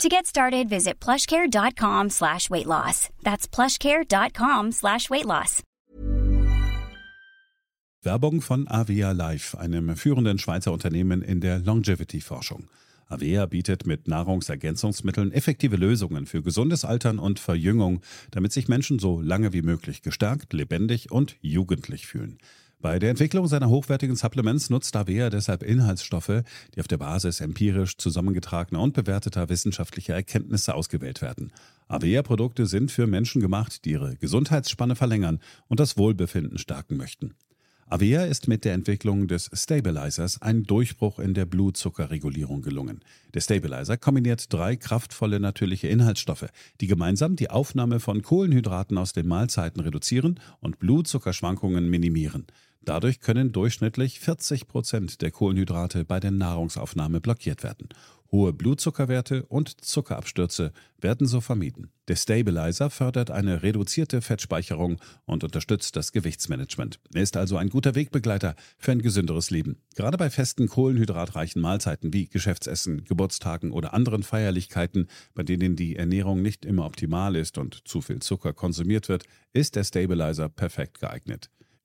To get started, visit plushcare.com slash weight loss. That's plushcare.com slash weight loss. Werbung von Avia Life, einem führenden Schweizer Unternehmen in der Longevity-Forschung. Avea bietet mit Nahrungsergänzungsmitteln effektive Lösungen für gesundes Altern und Verjüngung, damit sich Menschen so lange wie möglich gestärkt, lebendig und jugendlich fühlen. Bei der Entwicklung seiner hochwertigen Supplements nutzt Avea deshalb Inhaltsstoffe, die auf der Basis empirisch zusammengetragener und bewerteter wissenschaftlicher Erkenntnisse ausgewählt werden. Avea-Produkte sind für Menschen gemacht, die ihre Gesundheitsspanne verlängern und das Wohlbefinden stärken möchten. Avea ist mit der Entwicklung des Stabilizers ein Durchbruch in der Blutzuckerregulierung gelungen. Der Stabilizer kombiniert drei kraftvolle natürliche Inhaltsstoffe, die gemeinsam die Aufnahme von Kohlenhydraten aus den Mahlzeiten reduzieren und Blutzuckerschwankungen minimieren. Dadurch können durchschnittlich 40 Prozent der Kohlenhydrate bei der Nahrungsaufnahme blockiert werden. Hohe Blutzuckerwerte und Zuckerabstürze werden so vermieden. Der Stabilizer fördert eine reduzierte Fettspeicherung und unterstützt das Gewichtsmanagement. Er ist also ein guter Wegbegleiter für ein gesünderes Leben. Gerade bei festen kohlenhydratreichen Mahlzeiten wie Geschäftsessen, Geburtstagen oder anderen Feierlichkeiten, bei denen die Ernährung nicht immer optimal ist und zu viel Zucker konsumiert wird, ist der Stabilizer perfekt geeignet.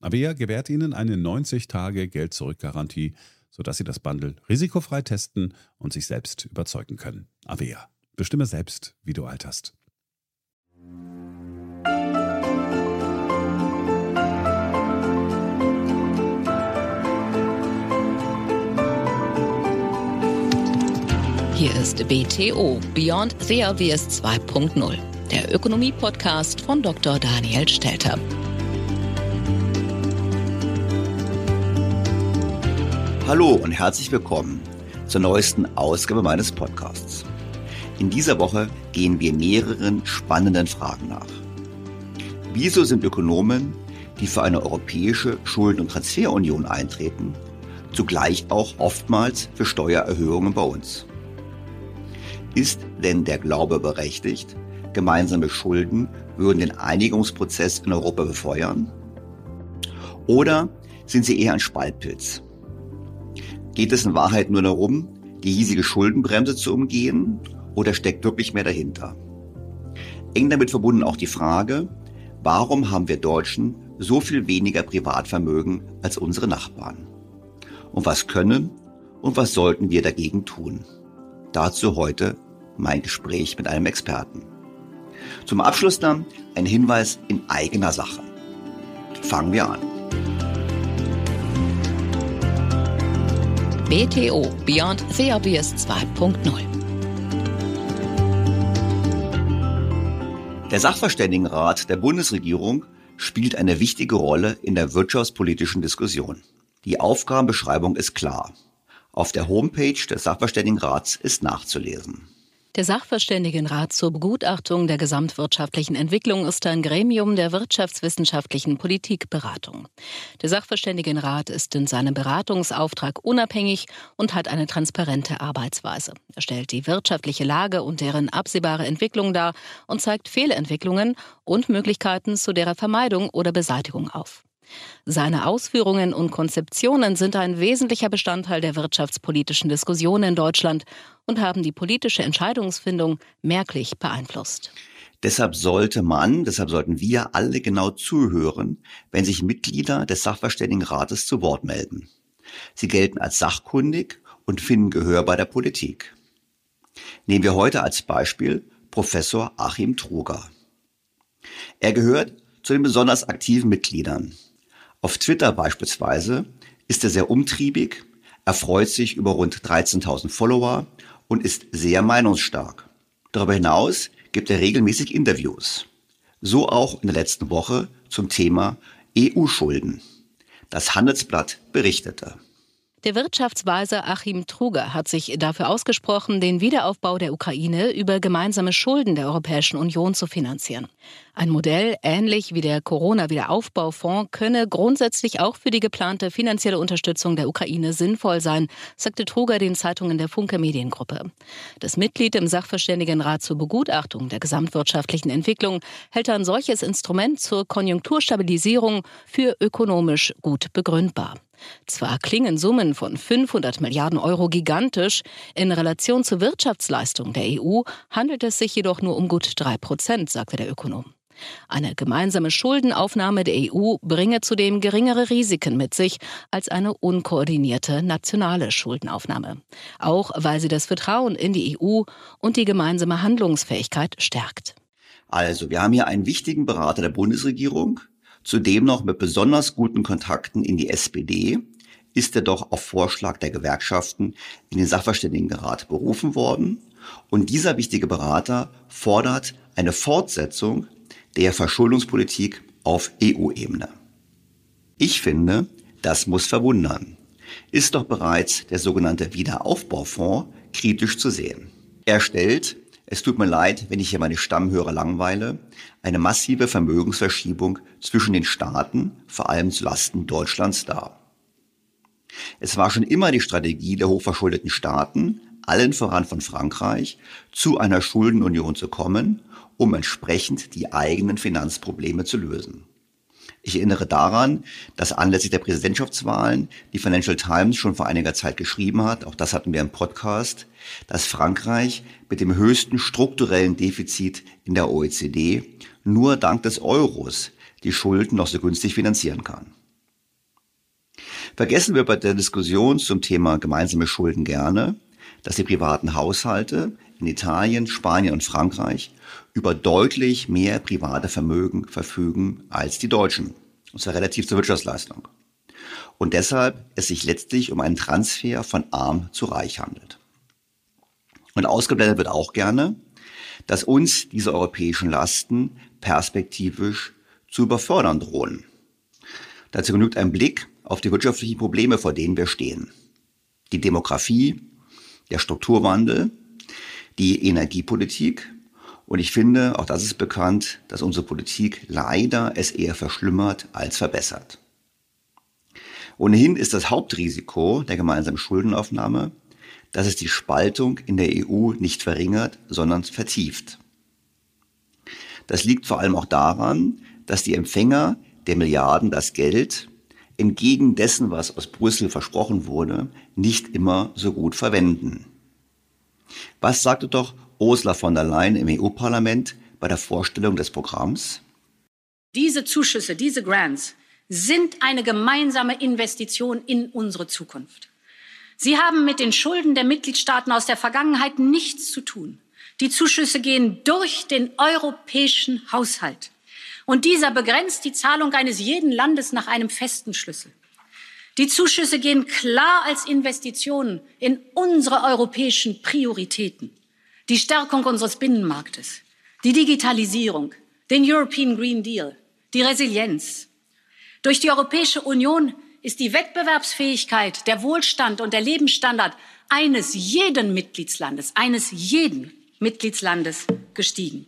Avea gewährt Ihnen eine 90-Tage-Geld-Zurück-Garantie, sodass Sie das Bundle risikofrei testen und sich selbst überzeugen können. Avea. Bestimme selbst, wie du alterst. Hier ist BTO Beyond the Obvious 2.0 der Ökonomie-Podcast von Dr. Daniel Stelter. Hallo und herzlich willkommen zur neuesten Ausgabe meines Podcasts. In dieser Woche gehen wir mehreren spannenden Fragen nach. Wieso sind Ökonomen, die für eine europäische Schulden- und Transferunion eintreten, zugleich auch oftmals für Steuererhöhungen bei uns? Ist denn der Glaube berechtigt, gemeinsame Schulden würden den Einigungsprozess in Europa befeuern? Oder sind sie eher ein Spaltpilz? Geht es in Wahrheit nur darum, die hiesige Schuldenbremse zu umgehen oder steckt wirklich mehr dahinter? Eng damit verbunden auch die Frage, warum haben wir Deutschen so viel weniger Privatvermögen als unsere Nachbarn? Und was können und was sollten wir dagegen tun? Dazu heute mein Gespräch mit einem Experten. Zum Abschluss dann ein Hinweis in eigener Sache. Fangen wir an. BTO Beyond the Obvious 2.0 Der Sachverständigenrat der Bundesregierung spielt eine wichtige Rolle in der wirtschaftspolitischen Diskussion. Die Aufgabenbeschreibung ist klar. Auf der Homepage des Sachverständigenrats ist nachzulesen. Der Sachverständigenrat zur Begutachtung der gesamtwirtschaftlichen Entwicklung ist ein Gremium der wirtschaftswissenschaftlichen Politikberatung. Der Sachverständigenrat ist in seinem Beratungsauftrag unabhängig und hat eine transparente Arbeitsweise. Er stellt die wirtschaftliche Lage und deren absehbare Entwicklung dar und zeigt Fehlentwicklungen und Möglichkeiten zu deren Vermeidung oder Beseitigung auf. Seine Ausführungen und Konzeptionen sind ein wesentlicher Bestandteil der wirtschaftspolitischen Diskussion in Deutschland und haben die politische Entscheidungsfindung merklich beeinflusst. Deshalb sollte man, deshalb sollten wir alle genau zuhören, wenn sich Mitglieder des Sachverständigenrates zu Wort melden. Sie gelten als sachkundig und finden Gehör bei der Politik. Nehmen wir heute als Beispiel Professor Achim Truger. Er gehört zu den besonders aktiven Mitgliedern. Auf Twitter beispielsweise ist er sehr umtriebig, er freut sich über rund 13.000 Follower und ist sehr meinungsstark. Darüber hinaus gibt er regelmäßig Interviews. So auch in der letzten Woche zum Thema EU-Schulden. Das Handelsblatt berichtete. Der Wirtschaftsweise Achim Truger hat sich dafür ausgesprochen, den Wiederaufbau der Ukraine über gemeinsame Schulden der Europäischen Union zu finanzieren. Ein Modell ähnlich wie der Corona-Wiederaufbaufonds könne grundsätzlich auch für die geplante finanzielle Unterstützung der Ukraine sinnvoll sein, sagte Truger den Zeitungen der Funke Mediengruppe. Das Mitglied im Sachverständigenrat zur Begutachtung der gesamtwirtschaftlichen Entwicklung hält ein solches Instrument zur Konjunkturstabilisierung für ökonomisch gut begründbar. Zwar klingen Summen von 500 Milliarden Euro gigantisch, in Relation zur Wirtschaftsleistung der EU handelt es sich jedoch nur um gut drei Prozent, sagte der Ökonom. Eine gemeinsame Schuldenaufnahme der EU bringe zudem geringere Risiken mit sich als eine unkoordinierte nationale Schuldenaufnahme. Auch weil sie das Vertrauen in die EU und die gemeinsame Handlungsfähigkeit stärkt. Also, wir haben hier einen wichtigen Berater der Bundesregierung, Zudem noch mit besonders guten Kontakten in die SPD ist er doch auf Vorschlag der Gewerkschaften in den Sachverständigenrat berufen worden. Und dieser wichtige Berater fordert eine Fortsetzung der Verschuldungspolitik auf EU-Ebene. Ich finde, das muss verwundern. Ist doch bereits der sogenannte Wiederaufbaufonds kritisch zu sehen. Er stellt es tut mir leid, wenn ich hier meine Stammhörer langweile. Eine massive Vermögensverschiebung zwischen den Staaten, vor allem zu Lasten Deutschlands dar. Es war schon immer die Strategie der hochverschuldeten Staaten, allen voran von Frankreich, zu einer Schuldenunion zu kommen, um entsprechend die eigenen Finanzprobleme zu lösen. Ich erinnere daran, dass anlässlich der Präsidentschaftswahlen die Financial Times schon vor einiger Zeit geschrieben hat, auch das hatten wir im Podcast, dass Frankreich mit dem höchsten strukturellen Defizit in der OECD nur dank des Euros die Schulden noch so günstig finanzieren kann. Vergessen wir bei der Diskussion zum Thema gemeinsame Schulden gerne, dass die privaten Haushalte in Italien, Spanien und Frankreich über deutlich mehr private Vermögen verfügen als die Deutschen. Und zwar relativ zur Wirtschaftsleistung. Und deshalb es sich letztlich um einen Transfer von arm zu reich handelt. Und ausgeblendet wird auch gerne, dass uns diese europäischen Lasten perspektivisch zu überfördern drohen. Dazu genügt ein Blick auf die wirtschaftlichen Probleme, vor denen wir stehen. Die Demografie, der Strukturwandel, die Energiepolitik. Und ich finde, auch das ist bekannt, dass unsere Politik leider es eher verschlimmert als verbessert. Ohnehin ist das Hauptrisiko der gemeinsamen Schuldenaufnahme, dass es die Spaltung in der EU nicht verringert, sondern vertieft. Das liegt vor allem auch daran, dass die Empfänger der Milliarden das Geld entgegen dessen, was aus Brüssel versprochen wurde, nicht immer so gut verwenden. Was sagte doch Ursula von der Leyen im EU-Parlament bei der Vorstellung des Programms? Diese Zuschüsse, diese Grants sind eine gemeinsame Investition in unsere Zukunft. Sie haben mit den Schulden der Mitgliedstaaten aus der Vergangenheit nichts zu tun. Die Zuschüsse gehen durch den europäischen Haushalt. Und dieser begrenzt die Zahlung eines jeden Landes nach einem festen Schlüssel. Die Zuschüsse gehen klar als Investitionen in unsere europäischen Prioritäten. Die Stärkung unseres Binnenmarktes, die Digitalisierung, den European Green Deal, die Resilienz. Durch die Europäische Union ist die Wettbewerbsfähigkeit, der Wohlstand und der Lebensstandard eines jeden Mitgliedslandes, eines jeden Mitgliedslandes gestiegen.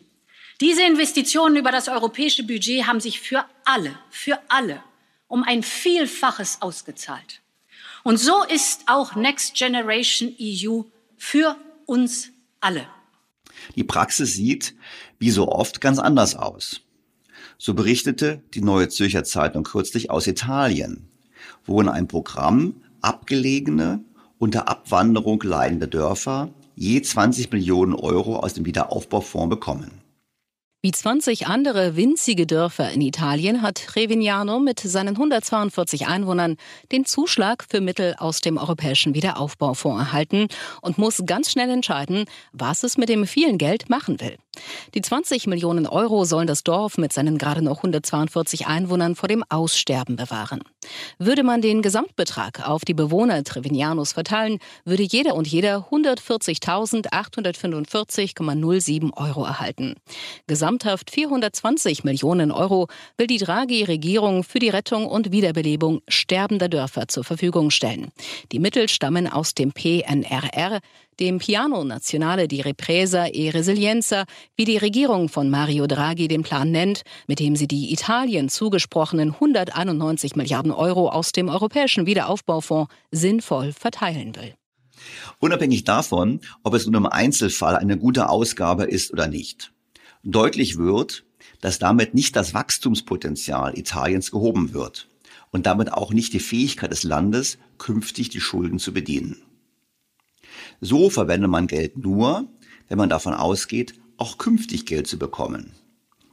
Diese Investitionen über das europäische Budget haben sich für alle, für alle um ein Vielfaches ausgezahlt. Und so ist auch Next Generation EU für uns alle. Die Praxis sieht, wie so oft, ganz anders aus. So berichtete die Neue Zürcher Zeitung kürzlich aus Italien, wo in einem Programm abgelegene, unter Abwanderung leidende Dörfer je 20 Millionen Euro aus dem Wiederaufbaufonds bekommen. Wie 20 andere winzige Dörfer in Italien hat Revignano mit seinen 142 Einwohnern den Zuschlag für Mittel aus dem Europäischen Wiederaufbaufonds erhalten und muss ganz schnell entscheiden, was es mit dem vielen Geld machen will. Die 20 Millionen Euro sollen das Dorf mit seinen gerade noch 142 Einwohnern vor dem Aussterben bewahren. Würde man den Gesamtbetrag auf die Bewohner Trevignanos verteilen, würde jeder und jeder 140.845,07 Euro erhalten. Gesamthaft 420 Millionen Euro will die Draghi-Regierung für die Rettung und Wiederbelebung sterbender Dörfer zur Verfügung stellen. Die Mittel stammen aus dem PNRR, dem Piano Nazionale di Ripresa e Resilienza, wie die Regierung von Mario Draghi den Plan nennt, mit dem sie die Italien zugesprochenen 191 Milliarden Euro aus dem Europäischen Wiederaufbaufonds sinnvoll verteilen will. Unabhängig davon, ob es nun im Einzelfall eine gute Ausgabe ist oder nicht. Deutlich wird, dass damit nicht das Wachstumspotenzial Italiens gehoben wird und damit auch nicht die Fähigkeit des Landes, künftig die Schulden zu bedienen. So verwendet man Geld nur, wenn man davon ausgeht, auch künftig Geld zu bekommen.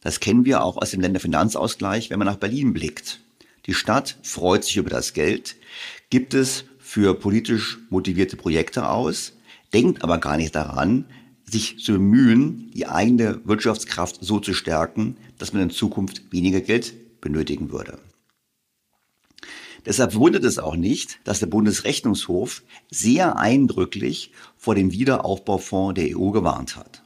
Das kennen wir auch aus dem Länderfinanzausgleich, wenn man nach Berlin blickt. Die Stadt freut sich über das Geld, gibt es für politisch motivierte Projekte aus, denkt aber gar nicht daran, sich zu bemühen, die eigene Wirtschaftskraft so zu stärken, dass man in Zukunft weniger Geld benötigen würde. Deshalb wundert es auch nicht, dass der Bundesrechnungshof sehr eindrücklich vor dem Wiederaufbaufonds der EU gewarnt hat.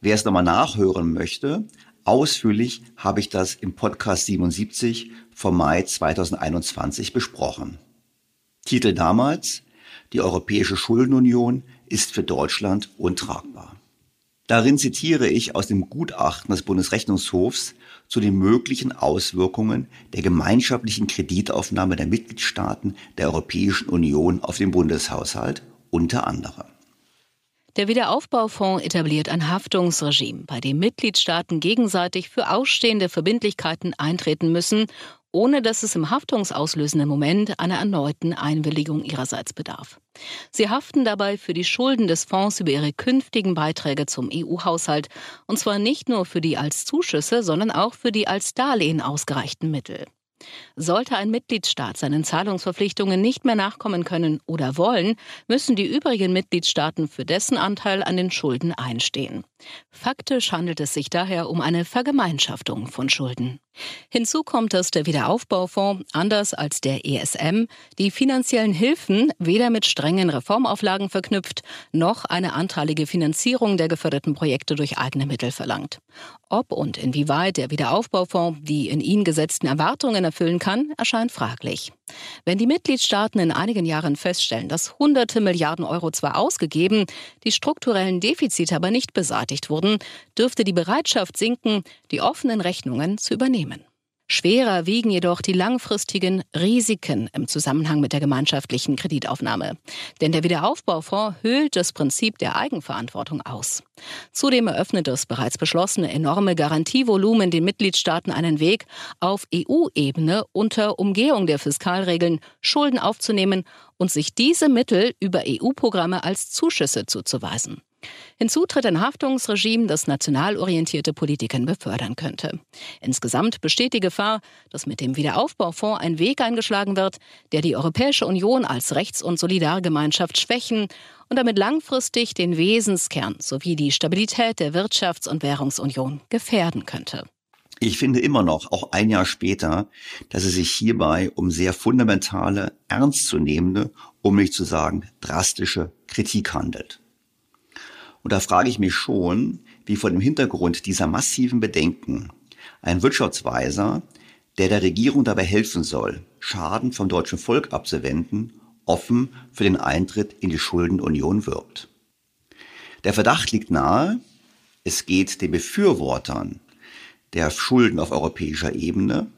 Wer es nochmal nachhören möchte, ausführlich habe ich das im Podcast 77 vom Mai 2021 besprochen. Titel damals, die Europäische Schuldenunion ist für Deutschland untragbar. Darin zitiere ich aus dem Gutachten des Bundesrechnungshofs zu den möglichen Auswirkungen der gemeinschaftlichen Kreditaufnahme der Mitgliedstaaten der Europäischen Union auf den Bundeshaushalt unter anderem. Der Wiederaufbaufonds etabliert ein Haftungsregime, bei dem Mitgliedstaaten gegenseitig für ausstehende Verbindlichkeiten eintreten müssen ohne dass es im haftungsauslösenden Moment einer erneuten Einwilligung ihrerseits bedarf. Sie haften dabei für die Schulden des Fonds über ihre künftigen Beiträge zum EU-Haushalt, und zwar nicht nur für die als Zuschüsse, sondern auch für die als Darlehen ausgereichten Mittel. Sollte ein Mitgliedstaat seinen Zahlungsverpflichtungen nicht mehr nachkommen können oder wollen, müssen die übrigen Mitgliedstaaten für dessen Anteil an den Schulden einstehen. Faktisch handelt es sich daher um eine Vergemeinschaftung von Schulden. Hinzu kommt, dass der Wiederaufbaufonds, anders als der ESM, die finanziellen Hilfen weder mit strengen Reformauflagen verknüpft, noch eine anteilige Finanzierung der geförderten Projekte durch eigene Mittel verlangt. Ob und inwieweit der Wiederaufbaufonds die in ihn gesetzten Erwartungen erfüllen kann, erscheint fraglich. Wenn die Mitgliedstaaten in einigen Jahren feststellen, dass hunderte Milliarden Euro zwar ausgegeben, die strukturellen Defizite aber nicht beseitigt wurden, dürfte die Bereitschaft sinken, die offenen Rechnungen zu übernehmen. Schwerer wiegen jedoch die langfristigen Risiken im Zusammenhang mit der gemeinschaftlichen Kreditaufnahme. Denn der Wiederaufbaufonds höhlt das Prinzip der Eigenverantwortung aus. Zudem eröffnet das bereits beschlossene enorme Garantievolumen den Mitgliedstaaten einen Weg, auf EU-Ebene unter Umgehung der Fiskalregeln Schulden aufzunehmen und sich diese Mittel über EU-Programme als Zuschüsse zuzuweisen. Hinzu tritt ein Haftungsregime, das national orientierte Politiken befördern könnte. Insgesamt besteht die Gefahr, dass mit dem Wiederaufbaufonds ein Weg eingeschlagen wird, der die Europäische Union als Rechts- und Solidargemeinschaft schwächen und damit langfristig den Wesenskern sowie die Stabilität der Wirtschafts- und Währungsunion gefährden könnte. Ich finde immer noch, auch ein Jahr später, dass es sich hierbei um sehr fundamentale, ernstzunehmende, um nicht zu sagen drastische Kritik handelt. Und da frage ich mich schon, wie vor dem Hintergrund dieser massiven Bedenken ein Wirtschaftsweiser, der der Regierung dabei helfen soll, Schaden vom deutschen Volk abzuwenden, offen für den Eintritt in die Schuldenunion wirbt. Der Verdacht liegt nahe, es geht den Befürwortern der Schulden auf europäischer Ebene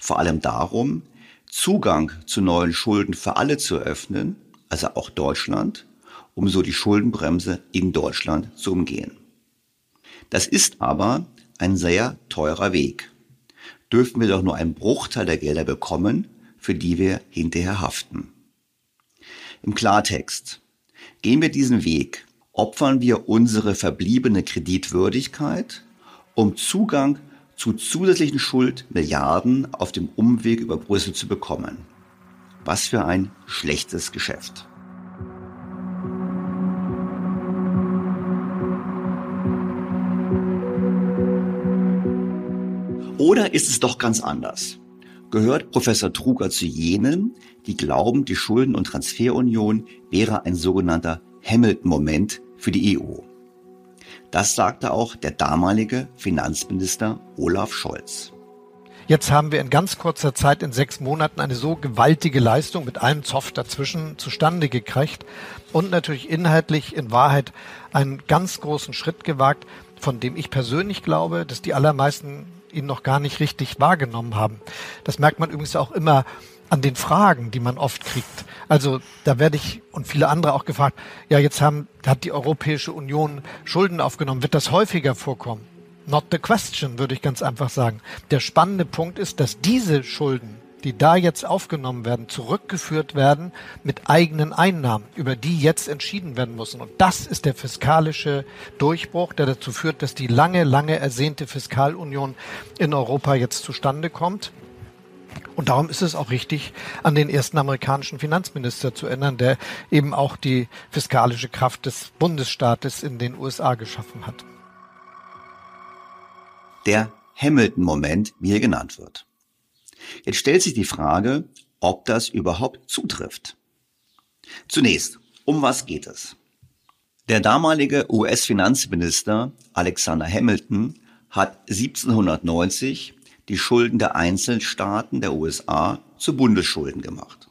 vor allem darum, Zugang zu neuen Schulden für alle zu öffnen, also auch Deutschland, um so die Schuldenbremse in Deutschland zu umgehen. Das ist aber ein sehr teurer Weg. dürfen wir doch nur einen Bruchteil der Gelder bekommen, für die wir hinterher haften. Im Klartext, gehen wir diesen Weg, opfern wir unsere verbliebene Kreditwürdigkeit, um Zugang zu zusätzlichen Schuldmilliarden auf dem Umweg über Brüssel zu bekommen. Was für ein schlechtes Geschäft. Oder ist es doch ganz anders? Gehört Professor Truger zu jenen, die glauben, die Schulden- und Transferunion wäre ein sogenannter Hamilton-Moment für die EU? Das sagte auch der damalige Finanzminister Olaf Scholz. Jetzt haben wir in ganz kurzer Zeit, in sechs Monaten, eine so gewaltige Leistung mit allem Zoff dazwischen zustande gekriegt und natürlich inhaltlich in Wahrheit einen ganz großen Schritt gewagt, von dem ich persönlich glaube, dass die allermeisten ihn noch gar nicht richtig wahrgenommen haben. Das merkt man übrigens auch immer an den Fragen, die man oft kriegt. Also da werde ich und viele andere auch gefragt, ja, jetzt haben, hat die Europäische Union Schulden aufgenommen. Wird das häufiger vorkommen? Not the question, würde ich ganz einfach sagen. Der spannende Punkt ist, dass diese Schulden, die da jetzt aufgenommen werden, zurückgeführt werden mit eigenen Einnahmen, über die jetzt entschieden werden müssen. Und das ist der fiskalische Durchbruch, der dazu führt, dass die lange, lange ersehnte Fiskalunion in Europa jetzt zustande kommt. Und darum ist es auch richtig, an den ersten amerikanischen Finanzminister zu erinnern, der eben auch die fiskalische Kraft des Bundesstaates in den USA geschaffen hat der Hamilton-Moment, wie er genannt wird. Jetzt stellt sich die Frage, ob das überhaupt zutrifft. Zunächst, um was geht es? Der damalige US-Finanzminister Alexander Hamilton hat 1790 die Schulden der Einzelstaaten der USA zu Bundesschulden gemacht.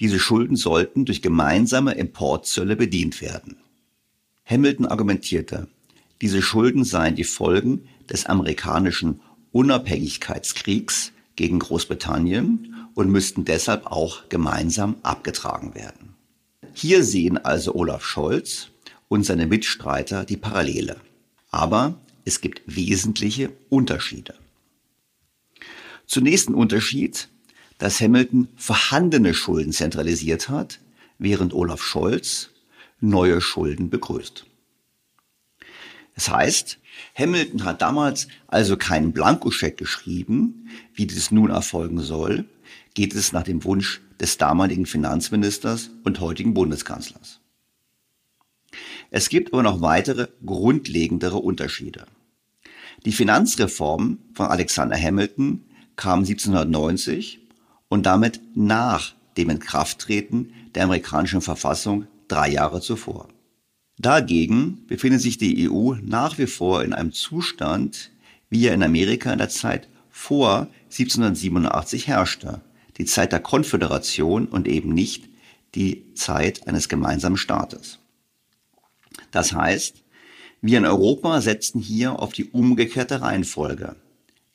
Diese Schulden sollten durch gemeinsame Importzölle bedient werden. Hamilton argumentierte, diese Schulden seien die Folgen des amerikanischen Unabhängigkeitskriegs gegen Großbritannien und müssten deshalb auch gemeinsam abgetragen werden. Hier sehen also Olaf Scholz und seine Mitstreiter die Parallele. Aber es gibt wesentliche Unterschiede. Zunächst ein Unterschied, dass Hamilton vorhandene Schulden zentralisiert hat, während Olaf Scholz neue Schulden begrüßt. Das heißt, Hamilton hat damals also keinen Blankoscheck geschrieben, wie dies nun erfolgen soll, geht es nach dem Wunsch des damaligen Finanzministers und heutigen Bundeskanzlers. Es gibt aber noch weitere grundlegendere Unterschiede. Die Finanzreform von Alexander Hamilton kam 1790 und damit nach dem Inkrafttreten der amerikanischen Verfassung drei Jahre zuvor. Dagegen befindet sich die EU nach wie vor in einem Zustand, wie er in Amerika in der Zeit vor 1787 herrschte, die Zeit der Konföderation und eben nicht die Zeit eines gemeinsamen Staates. Das heißt, wir in Europa setzten hier auf die umgekehrte Reihenfolge.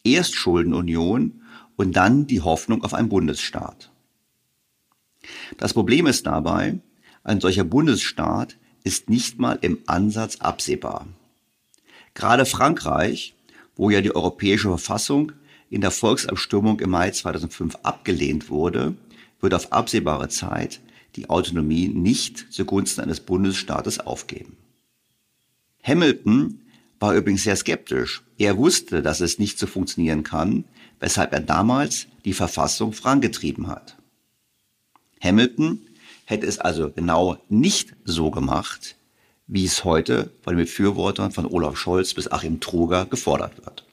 Erst Schuldenunion und dann die Hoffnung auf einen Bundesstaat. Das Problem ist dabei, ein solcher Bundesstaat ist nicht mal im Ansatz absehbar. Gerade Frankreich, wo ja die europäische Verfassung in der Volksabstimmung im Mai 2005 abgelehnt wurde, wird auf absehbare Zeit die Autonomie nicht zugunsten eines Bundesstaates aufgeben. Hamilton war übrigens sehr skeptisch. Er wusste, dass es nicht so funktionieren kann, weshalb er damals die Verfassung vorangetrieben hat. Hamilton hätte es also genau nicht so gemacht, wie es heute von den Befürwortern von Olaf Scholz bis Achim Truger gefordert wird.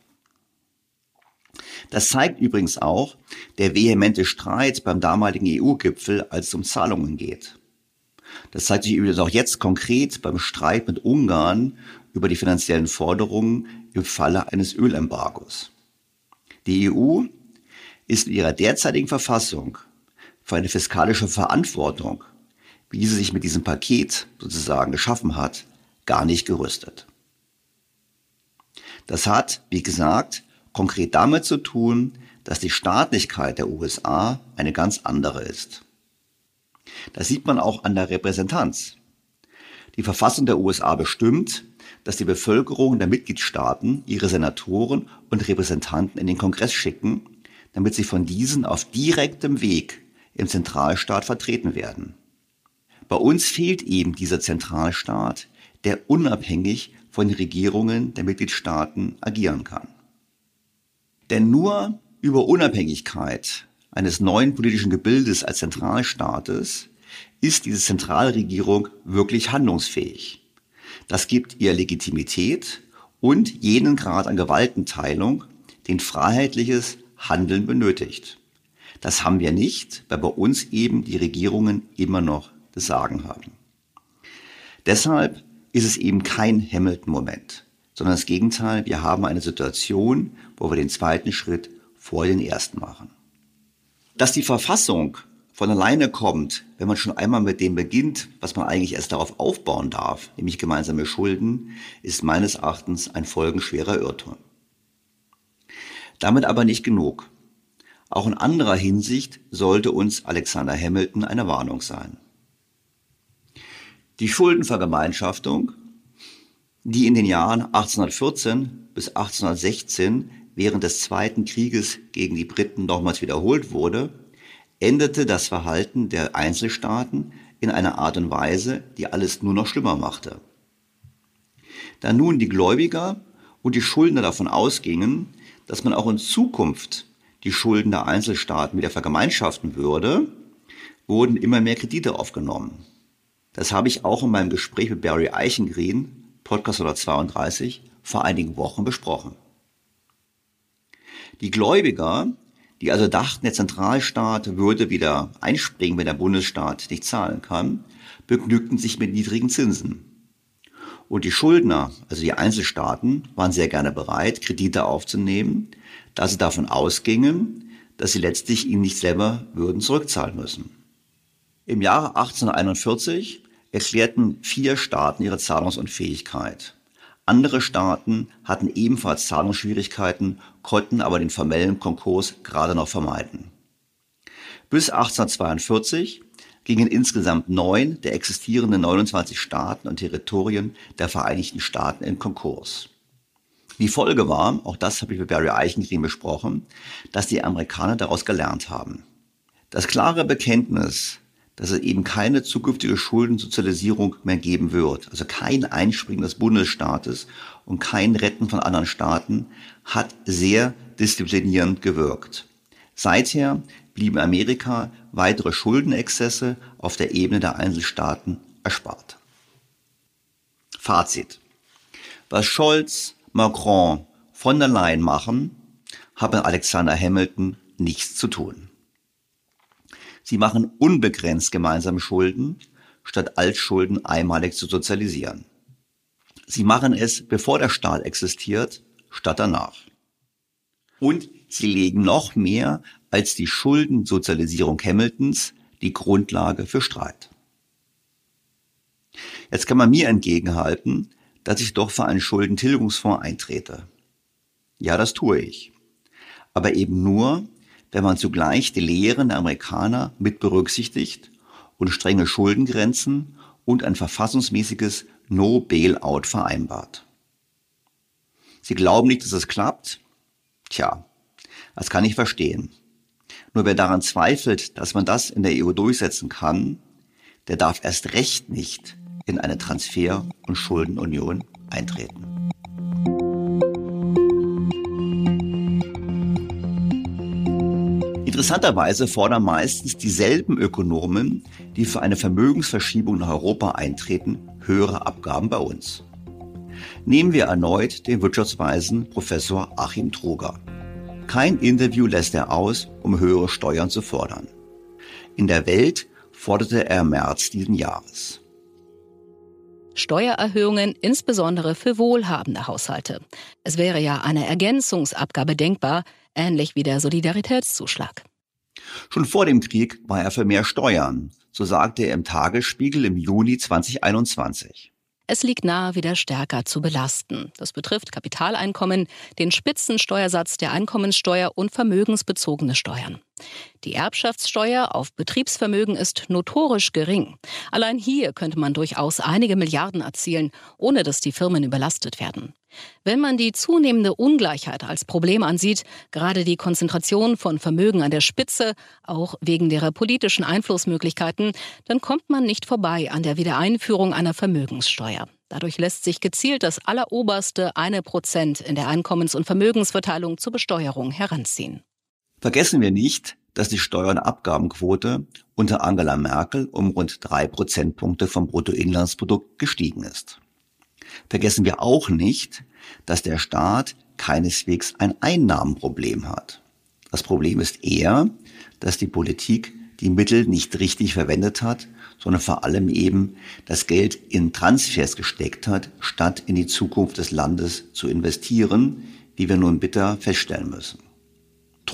Das zeigt übrigens auch der vehemente Streit beim damaligen EU-Gipfel, als es um Zahlungen geht. Das zeigt sich übrigens auch jetzt konkret beim Streit mit Ungarn über die finanziellen Forderungen im Falle eines Ölembargos. Die EU ist in ihrer derzeitigen Verfassung für eine fiskalische Verantwortung, wie sie sich mit diesem Paket sozusagen geschaffen hat, gar nicht gerüstet. Das hat, wie gesagt, konkret damit zu tun, dass die Staatlichkeit der USA eine ganz andere ist. Das sieht man auch an der Repräsentanz. Die Verfassung der USA bestimmt, dass die Bevölkerung der Mitgliedstaaten ihre Senatoren und Repräsentanten in den Kongress schicken, damit sie von diesen auf direktem Weg im Zentralstaat vertreten werden. Bei uns fehlt eben dieser Zentralstaat, der unabhängig von den Regierungen der Mitgliedstaaten agieren kann. Denn nur über Unabhängigkeit eines neuen politischen Gebildes als Zentralstaates ist diese Zentralregierung wirklich handlungsfähig. Das gibt ihr Legitimität und jenen Grad an Gewaltenteilung, den freiheitliches Handeln benötigt. Das haben wir nicht, weil bei uns eben die Regierungen immer noch das Sagen haben. Deshalb ist es eben kein Hamilton-Moment, sondern das Gegenteil, wir haben eine Situation, wo wir den zweiten Schritt vor den ersten machen. Dass die Verfassung von alleine kommt, wenn man schon einmal mit dem beginnt, was man eigentlich erst darauf aufbauen darf, nämlich gemeinsame Schulden, ist meines Erachtens ein folgenschwerer Irrtum. Damit aber nicht genug. Auch in anderer Hinsicht sollte uns Alexander Hamilton eine Warnung sein. Die Schuldenvergemeinschaftung, die in den Jahren 1814 bis 1816 während des Zweiten Krieges gegen die Briten nochmals wiederholt wurde, änderte das Verhalten der Einzelstaaten in einer Art und Weise, die alles nur noch schlimmer machte. Da nun die Gläubiger und die Schuldner davon ausgingen, dass man auch in Zukunft die Schulden der Einzelstaaten wieder vergemeinschaften würde, wurden immer mehr Kredite aufgenommen. Das habe ich auch in meinem Gespräch mit Barry Eichengreen, Podcast 132, vor einigen Wochen besprochen. Die Gläubiger, die also dachten, der Zentralstaat würde wieder einspringen, wenn der Bundesstaat nicht zahlen kann, begnügten sich mit niedrigen Zinsen. Und die Schuldner, also die Einzelstaaten, waren sehr gerne bereit, Kredite aufzunehmen, da sie davon ausgingen, dass sie letztlich ihnen nicht selber würden zurückzahlen müssen. Im Jahre 1841 erklärten vier Staaten ihre Zahlungsunfähigkeit. Andere Staaten hatten ebenfalls Zahlungsschwierigkeiten, konnten aber den formellen Konkurs gerade noch vermeiden. Bis 1842 gingen insgesamt neun der existierenden 29 Staaten und Territorien der Vereinigten Staaten in Konkurs. Die Folge war, auch das habe ich mit Barry Eichengreen besprochen, dass die Amerikaner daraus gelernt haben. Das klare Bekenntnis, dass es eben keine zukünftige Schuldensozialisierung mehr geben wird, also kein Einspringen des Bundesstaates und kein Retten von anderen Staaten, hat sehr disziplinierend gewirkt. Seither blieben Amerika weitere Schuldenexzesse auf der Ebene der Einzelstaaten erspart. Fazit. Was Scholz, Macron, von der Leyen machen, mit Alexander Hamilton nichts zu tun. Sie machen unbegrenzt gemeinsame Schulden, statt Altschulden einmalig zu sozialisieren. Sie machen es, bevor der Staat existiert, statt danach. Und sie legen noch mehr als die Schuldensozialisierung Hamiltons die Grundlage für Streit. Jetzt kann man mir entgegenhalten, dass ich doch für einen Schuldentilgungsfonds eintrete. Ja, das tue ich. Aber eben nur, wenn man zugleich die Lehren der Amerikaner mit berücksichtigt und strenge Schuldengrenzen und ein verfassungsmäßiges No-Bailout vereinbart. Sie glauben nicht, dass es klappt? Tja, das kann ich verstehen. Nur wer daran zweifelt, dass man das in der EU durchsetzen kann, der darf erst recht nicht in eine Transfer- und Schuldenunion eintreten. Interessanterweise fordern meistens dieselben Ökonomen, die für eine Vermögensverschiebung nach Europa eintreten, höhere Abgaben bei uns. Nehmen wir erneut den Wirtschaftsweisen Professor Achim Troger. Kein Interview lässt er aus, um höhere Steuern zu fordern. In der Welt forderte er im März diesen Jahres. Steuererhöhungen insbesondere für wohlhabende Haushalte. Es wäre ja eine Ergänzungsabgabe denkbar, ähnlich wie der Solidaritätszuschlag. Schon vor dem Krieg war er für mehr Steuern, so sagte er im Tagesspiegel im Juni 2021. Es liegt nahe, wieder stärker zu belasten. Das betrifft Kapitaleinkommen, den Spitzensteuersatz der Einkommenssteuer und vermögensbezogene Steuern. Die Erbschaftssteuer auf Betriebsvermögen ist notorisch gering. Allein hier könnte man durchaus einige Milliarden erzielen, ohne dass die Firmen überlastet werden. Wenn man die zunehmende Ungleichheit als Problem ansieht, gerade die Konzentration von Vermögen an der Spitze, auch wegen derer politischen Einflussmöglichkeiten, dann kommt man nicht vorbei an der Wiedereinführung einer Vermögenssteuer. Dadurch lässt sich gezielt das alleroberste eine Prozent in der Einkommens- und Vermögensverteilung zur Besteuerung heranziehen. Vergessen wir nicht, dass die Steuer- und Abgabenquote unter Angela Merkel um rund drei Prozentpunkte vom Bruttoinlandsprodukt gestiegen ist. Vergessen wir auch nicht, dass der Staat keineswegs ein Einnahmenproblem hat. Das Problem ist eher, dass die Politik die Mittel nicht richtig verwendet hat, sondern vor allem eben das Geld in Transfers gesteckt hat, statt in die Zukunft des Landes zu investieren, wie wir nun bitter feststellen müssen.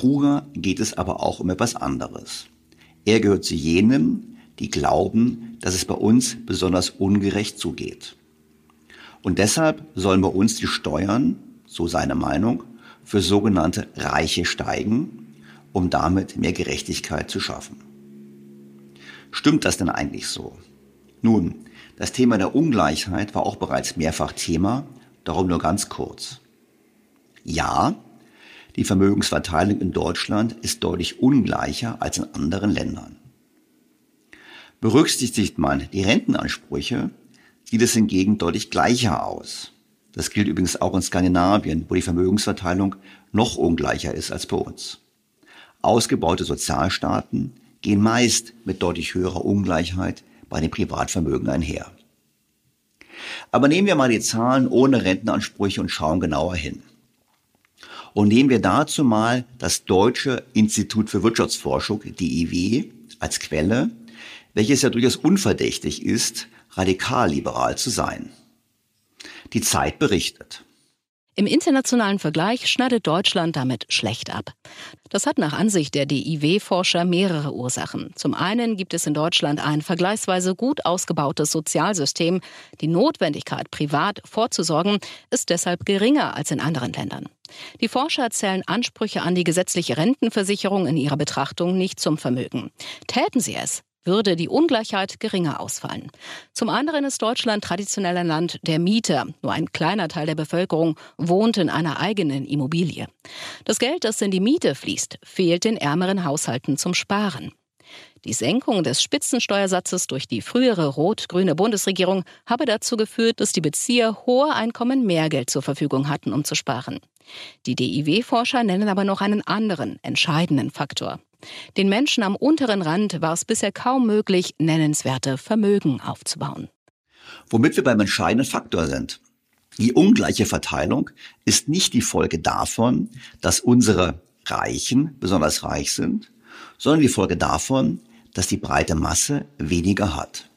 Truger geht es aber auch um etwas anderes. Er gehört zu jenen, die glauben, dass es bei uns besonders ungerecht zugeht. Und deshalb sollen bei uns die Steuern, so seine Meinung, für sogenannte Reiche steigen, um damit mehr Gerechtigkeit zu schaffen. Stimmt das denn eigentlich so? Nun, das Thema der Ungleichheit war auch bereits mehrfach Thema, darum nur ganz kurz. Ja, die Vermögensverteilung in Deutschland ist deutlich ungleicher als in anderen Ländern. Berücksichtigt man die Rentenansprüche, sieht es hingegen deutlich gleicher aus. Das gilt übrigens auch in Skandinavien, wo die Vermögensverteilung noch ungleicher ist als bei uns. Ausgebaute Sozialstaaten gehen meist mit deutlich höherer Ungleichheit bei den Privatvermögen einher. Aber nehmen wir mal die Zahlen ohne Rentenansprüche und schauen genauer hin. Und nehmen wir dazu mal das Deutsche Institut für Wirtschaftsforschung, DIW, als Quelle, welches ja durchaus unverdächtig ist, radikalliberal zu sein. Die Zeit berichtet. Im internationalen Vergleich schneidet Deutschland damit schlecht ab. Das hat nach Ansicht der DIW-Forscher mehrere Ursachen. Zum einen gibt es in Deutschland ein vergleichsweise gut ausgebautes Sozialsystem. Die Notwendigkeit, privat vorzusorgen, ist deshalb geringer als in anderen Ländern. Die Forscher zählen Ansprüche an die gesetzliche Rentenversicherung in ihrer Betrachtung nicht zum Vermögen. Täten sie es, würde die Ungleichheit geringer ausfallen. Zum anderen ist Deutschland traditionell ein Land der Mieter. Nur ein kleiner Teil der Bevölkerung wohnt in einer eigenen Immobilie. Das Geld, das in die Miete fließt, fehlt den ärmeren Haushalten zum Sparen. Die Senkung des Spitzensteuersatzes durch die frühere rot-grüne Bundesregierung habe dazu geführt, dass die Bezieher hohe Einkommen mehr Geld zur Verfügung hatten, um zu sparen. Die DIW-Forscher nennen aber noch einen anderen, entscheidenden Faktor. Den Menschen am unteren Rand war es bisher kaum möglich, nennenswerte Vermögen aufzubauen. Womit wir beim entscheidenden Faktor sind. Die ungleiche Verteilung ist nicht die Folge davon, dass unsere Reichen besonders reich sind, sondern die Folge davon, dass die breite Masse weniger hat.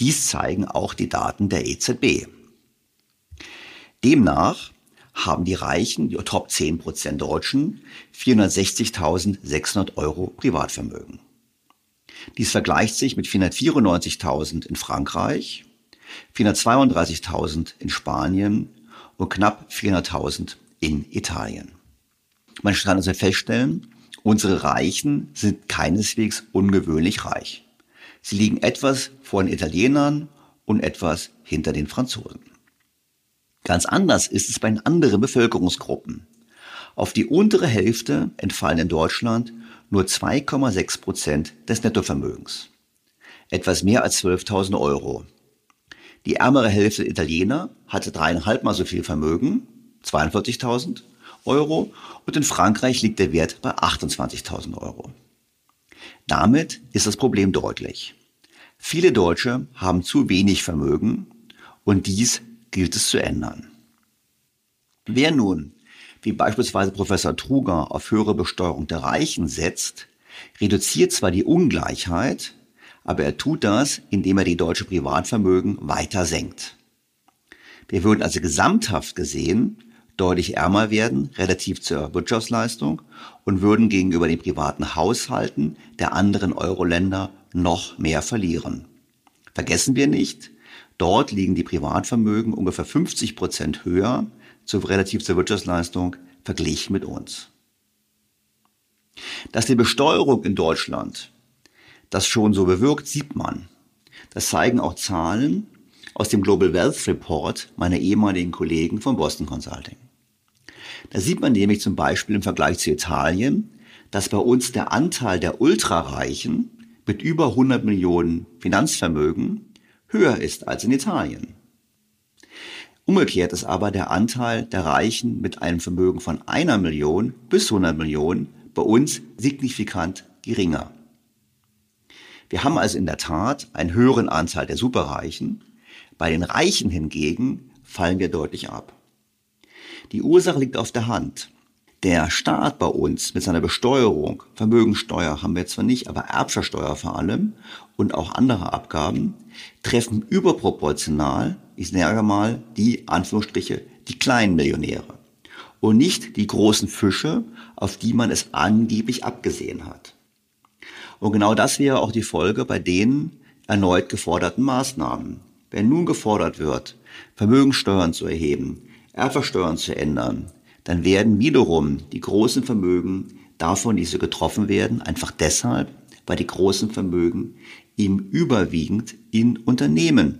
Dies zeigen auch die Daten der EZB. Demnach haben die Reichen, die Top 10 Prozent Deutschen, 460.600 Euro Privatvermögen. Dies vergleicht sich mit 494.000 in Frankreich, 432.000 in Spanien und knapp 400.000 in Italien. Man kann also feststellen, unsere Reichen sind keineswegs ungewöhnlich reich. Sie liegen etwas vor den Italienern und etwas hinter den Franzosen. Ganz anders ist es bei anderen Bevölkerungsgruppen. Auf die untere Hälfte entfallen in Deutschland nur 2,6 Prozent des Nettovermögens. Etwas mehr als 12.000 Euro. Die ärmere Hälfte Italiener hatte dreieinhalb Mal so viel Vermögen, 42.000 Euro, und in Frankreich liegt der Wert bei 28.000 Euro. Damit ist das Problem deutlich. Viele Deutsche haben zu wenig Vermögen und dies gilt es zu ändern. Wer nun, wie beispielsweise Professor Truger, auf höhere Besteuerung der Reichen setzt, reduziert zwar die Ungleichheit, aber er tut das, indem er die deutsche Privatvermögen weiter senkt. Wir würden also gesamthaft gesehen deutlich ärmer werden relativ zur Wirtschaftsleistung und würden gegenüber den privaten Haushalten der anderen Euro-Länder noch mehr verlieren. Vergessen wir nicht, Dort liegen die Privatvermögen ungefähr 50 Prozent höher zu, relativ zur Wirtschaftsleistung verglichen mit uns. Dass die Besteuerung in Deutschland das schon so bewirkt, sieht man. Das zeigen auch Zahlen aus dem Global Wealth Report meiner ehemaligen Kollegen von Boston Consulting. Da sieht man nämlich zum Beispiel im Vergleich zu Italien, dass bei uns der Anteil der Ultrareichen mit über 100 Millionen Finanzvermögen höher ist als in Italien. Umgekehrt ist aber der Anteil der Reichen mit einem Vermögen von einer Million bis 100 Millionen bei uns signifikant geringer. Wir haben also in der Tat einen höheren Anteil der Superreichen. Bei den Reichen hingegen fallen wir deutlich ab. Die Ursache liegt auf der Hand. Der Staat bei uns mit seiner Besteuerung, Vermögensteuer haben wir zwar nicht, aber Erbschaftssteuer vor allem und auch andere Abgaben, treffen überproportional, ich sage mal, die Anführungsstriche, die kleinen Millionäre und nicht die großen Fische, auf die man es angeblich abgesehen hat. Und genau das wäre auch die Folge bei den erneut geforderten Maßnahmen. Wenn nun gefordert wird, Vermögensteuern zu erheben, Erbversteuern zu ändern, dann werden wiederum die großen Vermögen davon, die so getroffen werden, einfach deshalb, weil die großen Vermögen ihm überwiegend in Unternehmen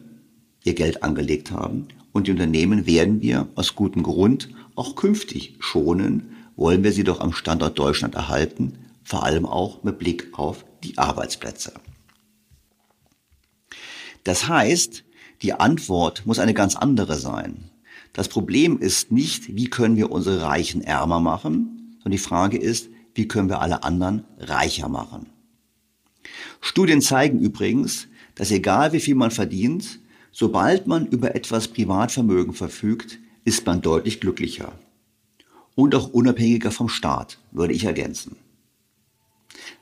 ihr Geld angelegt haben. Und die Unternehmen werden wir aus gutem Grund auch künftig schonen, wollen wir sie doch am Standort Deutschland erhalten, vor allem auch mit Blick auf die Arbeitsplätze. Das heißt, die Antwort muss eine ganz andere sein. Das Problem ist nicht, wie können wir unsere Reichen ärmer machen, sondern die Frage ist, wie können wir alle anderen reicher machen. Studien zeigen übrigens, dass egal wie viel man verdient, sobald man über etwas Privatvermögen verfügt, ist man deutlich glücklicher. Und auch unabhängiger vom Staat, würde ich ergänzen.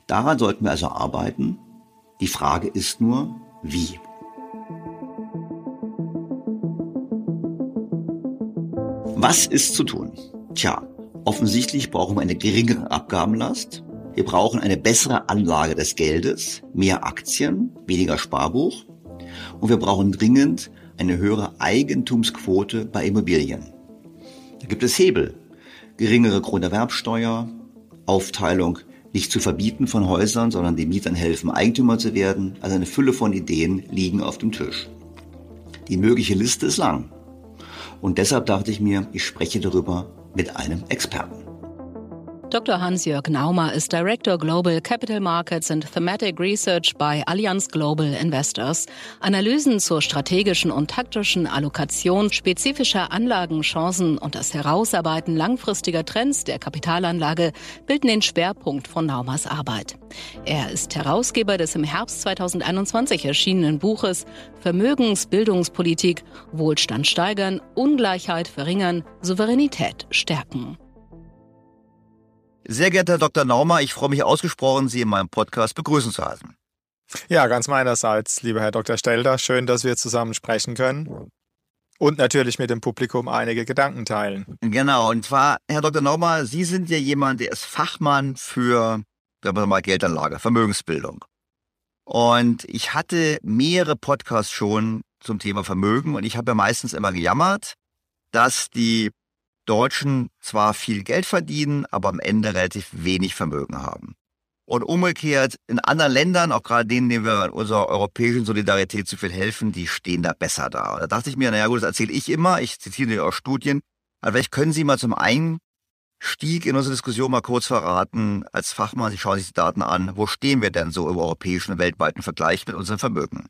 Daran sollten wir also arbeiten. Die Frage ist nur, wie. Was ist zu tun? Tja, offensichtlich brauchen wir eine geringere Abgabenlast. Wir brauchen eine bessere Anlage des Geldes, mehr Aktien, weniger Sparbuch. Und wir brauchen dringend eine höhere Eigentumsquote bei Immobilien. Da gibt es Hebel. Geringere Grunderwerbsteuer, Aufteilung nicht zu verbieten von Häusern, sondern den Mietern helfen, Eigentümer zu werden. Also eine Fülle von Ideen liegen auf dem Tisch. Die mögliche Liste ist lang. Und deshalb dachte ich mir, ich spreche darüber mit einem Experten. Dr. Hans-Jörg Naumer ist Director Global Capital Markets and Thematic Research bei Allianz Global Investors. Analysen zur strategischen und taktischen Allokation spezifischer Anlagenchancen und das Herausarbeiten langfristiger Trends der Kapitalanlage bilden den Schwerpunkt von Naumers Arbeit. Er ist Herausgeber des im Herbst 2021 erschienenen Buches Vermögensbildungspolitik, Wohlstand steigern, Ungleichheit verringern, Souveränität stärken. Sehr geehrter Herr Dr. Naumer, ich freue mich ausgesprochen, Sie in meinem Podcast begrüßen zu heißen. Ja, ganz meinerseits, lieber Herr Dr. Stelter. Schön, dass wir zusammen sprechen können. Und natürlich mit dem Publikum einige Gedanken teilen. Genau, und zwar, Herr Dr. Naumer, Sie sind ja jemand, der ist Fachmann für, sagen wir mal, Geldanlage, Vermögensbildung. Und ich hatte mehrere Podcasts schon zum Thema Vermögen und ich habe ja meistens immer gejammert, dass die Deutschen zwar viel Geld verdienen, aber am Ende relativ wenig Vermögen haben. Und umgekehrt, in anderen Ländern, auch gerade denen, denen wir in unserer europäischen Solidarität zu viel helfen, die stehen da besser da. Und da dachte ich mir, naja gut, das erzähle ich immer, ich zitiere auch Studien, aber vielleicht können Sie mal zum Einstieg in unsere Diskussion mal kurz verraten, als Fachmann, Sie schauen sich die Daten an, wo stehen wir denn so im europäischen und weltweiten Vergleich mit unserem Vermögen?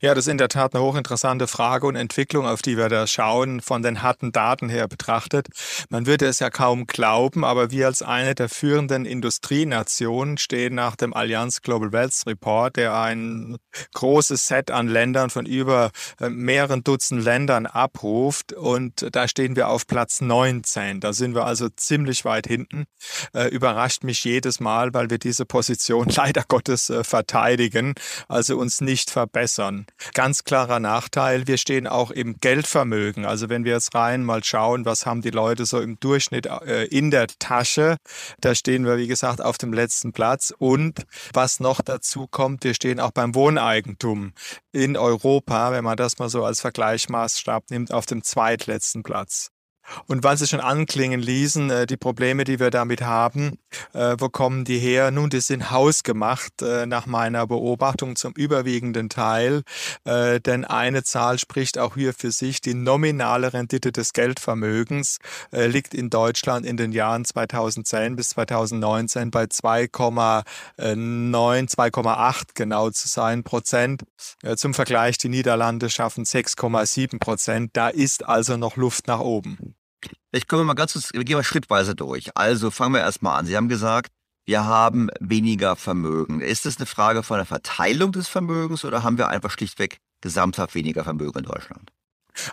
Ja, das ist in der Tat eine hochinteressante Frage und Entwicklung, auf die wir da schauen, von den harten Daten her betrachtet. Man würde es ja kaum glauben, aber wir als eine der führenden Industrienationen stehen nach dem Allianz Global Wealth Report, der ein großes Set an Ländern von über äh, mehreren Dutzend Ländern abruft. Und da stehen wir auf Platz 19. Da sind wir also ziemlich weit hinten. Äh, überrascht mich jedes Mal, weil wir diese Position leider Gottes äh, verteidigen, also uns nicht verbessern verbessern. Ganz klarer Nachteil, wir stehen auch im Geldvermögen. Also wenn wir jetzt rein mal schauen, was haben die Leute so im Durchschnitt äh, in der Tasche, da stehen wir, wie gesagt, auf dem letzten Platz. Und was noch dazu kommt, wir stehen auch beim Wohneigentum in Europa, wenn man das mal so als Vergleichsmaßstab nimmt, auf dem zweitletzten Platz. Und weil Sie schon anklingen ließen, äh, die Probleme, die wir damit haben, äh, wo kommen die her? Nun, die sind hausgemacht äh, nach meiner Beobachtung zum überwiegenden Teil, denn eine Zahl spricht auch hier für sich. Die nominale Rendite des Geldvermögens liegt in Deutschland in den Jahren 2010 bis 2019 bei 2,9, 2,8 genau zu sein Prozent. Zum Vergleich, die Niederlande schaffen 6,7 Prozent. Da ist also noch Luft nach oben. Ich komme mal ganz kurz, wir gehen mal schrittweise durch. Also fangen wir erstmal an. Sie haben gesagt, wir haben weniger Vermögen. Ist das eine Frage von der Verteilung des Vermögens oder haben wir einfach schlichtweg gesamthaft weniger Vermögen in Deutschland?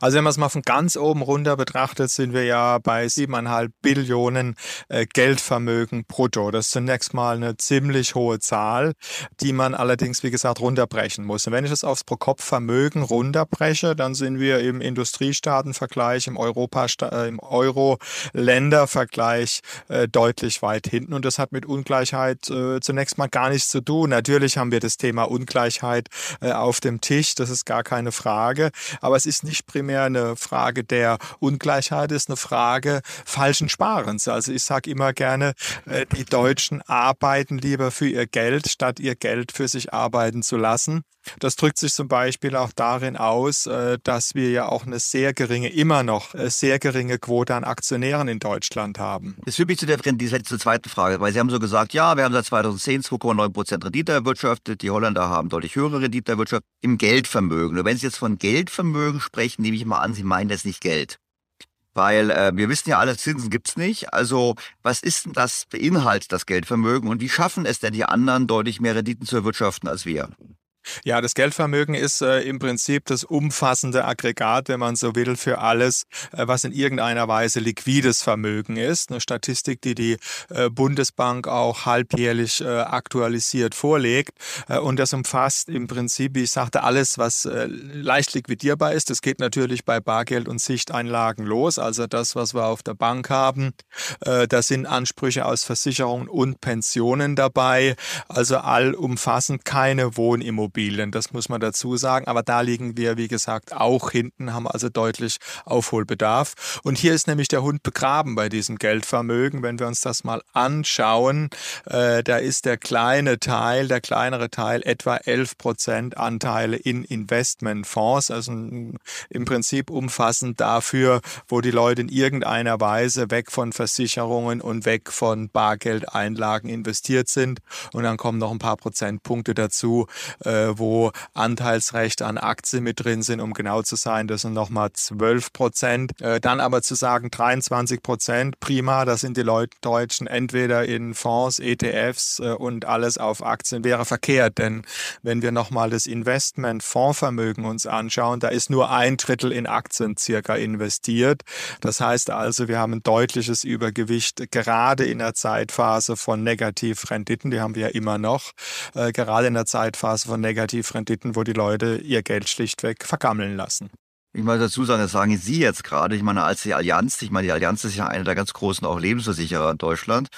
Also wenn man es mal von ganz oben runter betrachtet, sind wir ja bei siebeneinhalb Billionen äh, Geldvermögen brutto. Das ist zunächst mal eine ziemlich hohe Zahl, die man allerdings, wie gesagt, runterbrechen muss. Und wenn ich das aufs Pro-Kopf-Vermögen runterbreche, dann sind wir im Industriestaatenvergleich, im, Europa, äh, im Euro-Länder-Vergleich äh, deutlich weit hinten. Und das hat mit Ungleichheit äh, zunächst mal gar nichts zu tun. Natürlich haben wir das Thema Ungleichheit auf dem Tisch, das ist gar keine Frage. Aber es ist nicht primär eine Frage der Ungleichheit, ist eine Frage falschen Sparens. Also ich sage immer gerne, äh, die Deutschen arbeiten lieber für ihr Geld, statt ihr Geld für sich arbeiten zu lassen. Das drückt sich zum Beispiel auch darin aus, äh, dass wir ja auch eine sehr geringe, immer noch äh, sehr geringe Quote an Aktionären in Deutschland haben. Das führt mich zu der, zur zweiten Frage, weil Sie haben so gesagt, ja, wir haben seit 2010 2,9 Prozent Rendite erwirtschaftet, die Holländer haben deutlich höhere Rendite erwirtschaftet im Geldvermögen. Und wenn Sie jetzt von Geldvermögen sprechen, nehme ich mal an, Sie meinen das nicht Geld. Weil äh, wir wissen ja alle, Zinsen gibt's nicht. Also was ist denn das beinhaltet das Geldvermögen und wie schaffen es denn die anderen deutlich mehr Renditen zu erwirtschaften als wir? Ja, das Geldvermögen ist äh, im Prinzip das umfassende Aggregat, wenn man so will, für alles, äh, was in irgendeiner Weise liquides Vermögen ist. Eine Statistik, die die äh, Bundesbank auch halbjährlich äh, aktualisiert vorlegt. Äh, und das umfasst im Prinzip, wie ich sagte, alles, was äh, leicht liquidierbar ist. Das geht natürlich bei Bargeld und Sichteinlagen los. Also das, was wir auf der Bank haben. da sind Ansprüche aus Versicherungen und Pensionen dabei. Also allumfassend keine Wohnimmobilien. Immobilien, das muss man dazu sagen. Aber da liegen wir, wie gesagt, auch hinten, haben also deutlich Aufholbedarf. Und hier ist nämlich der Hund begraben bei diesem Geldvermögen. Wenn wir uns das mal anschauen, äh, da ist der kleine Teil, der kleinere Teil etwa 11 Prozent Anteile in Investmentfonds, also im Prinzip umfassend dafür, wo die Leute in irgendeiner Weise weg von Versicherungen und weg von Bargeldeinlagen investiert sind. Und dann kommen noch ein paar Prozentpunkte dazu, äh, wo Anteilsrechte an Aktien mit drin sind, um genau zu sein, das sind nochmal 12 Prozent. Äh, dann aber zu sagen 23 Prozent, prima, das sind die Leute Deutschen entweder in Fonds, ETFs äh, und alles auf Aktien, wäre verkehrt, denn wenn wir nochmal das Investment Fondsvermögen uns anschauen, da ist nur ein Drittel in Aktien circa investiert. Das heißt also, wir haben ein deutliches Übergewicht gerade in der Zeitphase von Negativrenditen, die haben wir ja immer noch, äh, gerade in der Zeitphase von Negativrenditen, wo die Leute ihr Geld schlichtweg vergammeln lassen. Ich muss dazu sagen, das sagen Sie jetzt gerade. Ich meine, als die Allianz, ich meine, die Allianz ist ja eine der ganz großen auch Lebensversicherer in Deutschland.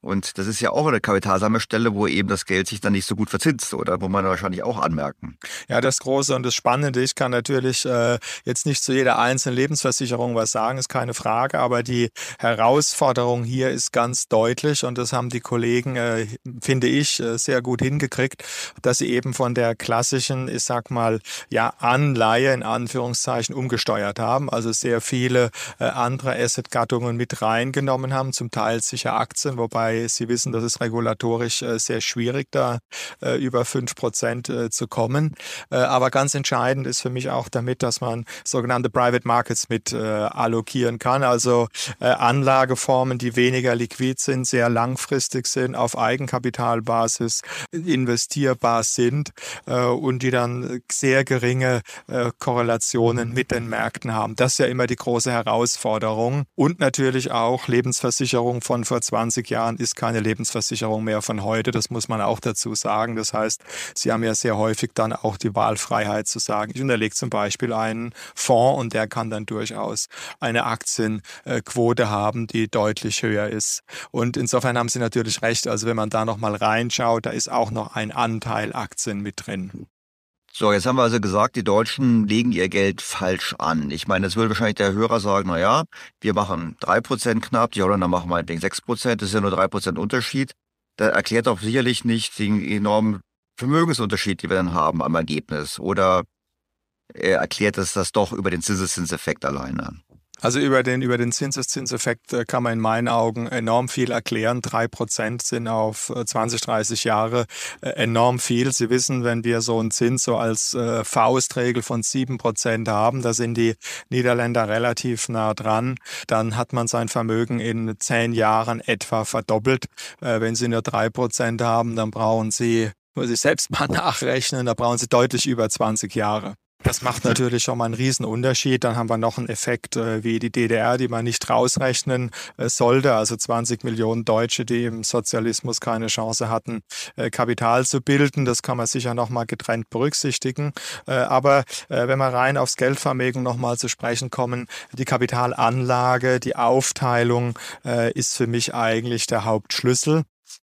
Und das ist ja auch eine Kapitalsammelstelle, wo eben das Geld sich dann nicht so gut verzinst, oder? Wo man wahrscheinlich auch anmerken. Ja, das Große und das Spannende, ich kann natürlich äh, jetzt nicht zu jeder einzelnen Lebensversicherung was sagen, ist keine Frage, aber die Herausforderung hier ist ganz deutlich und das haben die Kollegen, äh, finde ich, äh, sehr gut hingekriegt, dass sie eben von der klassischen, ich sag mal, ja, Anleihe in Anführungszeichen umgesteuert haben, also sehr viele äh, andere Assetgattungen mit reingenommen haben, zum Teil sicher Aktien, wobei Wobei Sie wissen, das ist regulatorisch äh, sehr schwierig, da äh, über fünf Prozent äh, zu kommen. aber ganz entscheidend ist für mich auch damit, dass man sogenannte Private Markets mit allokieren kann, also Anlageformen, die weniger liquid sind, sehr langfristig sind, auf Eigenkapitalbasis investierbar sind und die dann sehr geringe Korrelationen mit den Märkten haben. Das ist ja immer die große Herausforderung. Und natürlich auch Lebensversicherung von vor 20 Jahren ist keine Lebensversicherung mehr von heute. Das muss man auch dazu sagen. Das heißt, Sie haben ja sehr häufig dann auch die Wahlfreiheit zu sagen, ich unterlege zum Beispiel einen Fonds und der kann dann durchaus eine Aktienquote haben, die deutlich höher ist. Und insofern haben Sie natürlich recht. Also wenn man da nochmal reinschaut, da ist auch noch ein Anteil Aktien mit drin. So, jetzt haben wir also gesagt, die Deutschen legen ihr Geld falsch an. Ich meine, das würde wahrscheinlich der Hörer sagen, na ja, wir machen drei Prozent knapp, die Holländer machen meinetwegen sechs Prozent, das ist ja nur drei Prozent Unterschied. Das erklärt doch sicherlich nicht den enormen Vermögensunterschied, die wir dann haben am Ergebnis. Oder erklärt es das doch über den Zinseszinseffekt alleine? Also über den, über den Zinseszinseffekt äh, kann man in meinen Augen enorm viel erklären. Drei Prozent sind auf 20, äh, 30 Jahre äh, enorm viel. Sie wissen, wenn wir so einen Zins so als Faustregel von sieben Prozent haben, da sind die Niederländer relativ nah dran, dann hat man sein Vermögen in zehn Jahren etwa verdoppelt. Wenn Sie nur drei Prozent haben, dann brauchen Sie muss ich selbst mal nachrechnen, da brauchen Sie deutlich über 20 Jahre. Das macht natürlich schon mal einen riesen Unterschied. Dann haben wir noch einen Effekt äh, wie die DDR, die man nicht rausrechnen äh, sollte. Also 20 Millionen Deutsche, die im Sozialismus keine Chance hatten, äh, Kapital zu bilden. Das kann man sicher noch mal getrennt berücksichtigen. Äh, aber äh, wenn wir rein aufs Geldvermögen noch mal zu sprechen kommen, die Kapitalanlage, die Aufteilung äh, ist für mich eigentlich der Hauptschlüssel.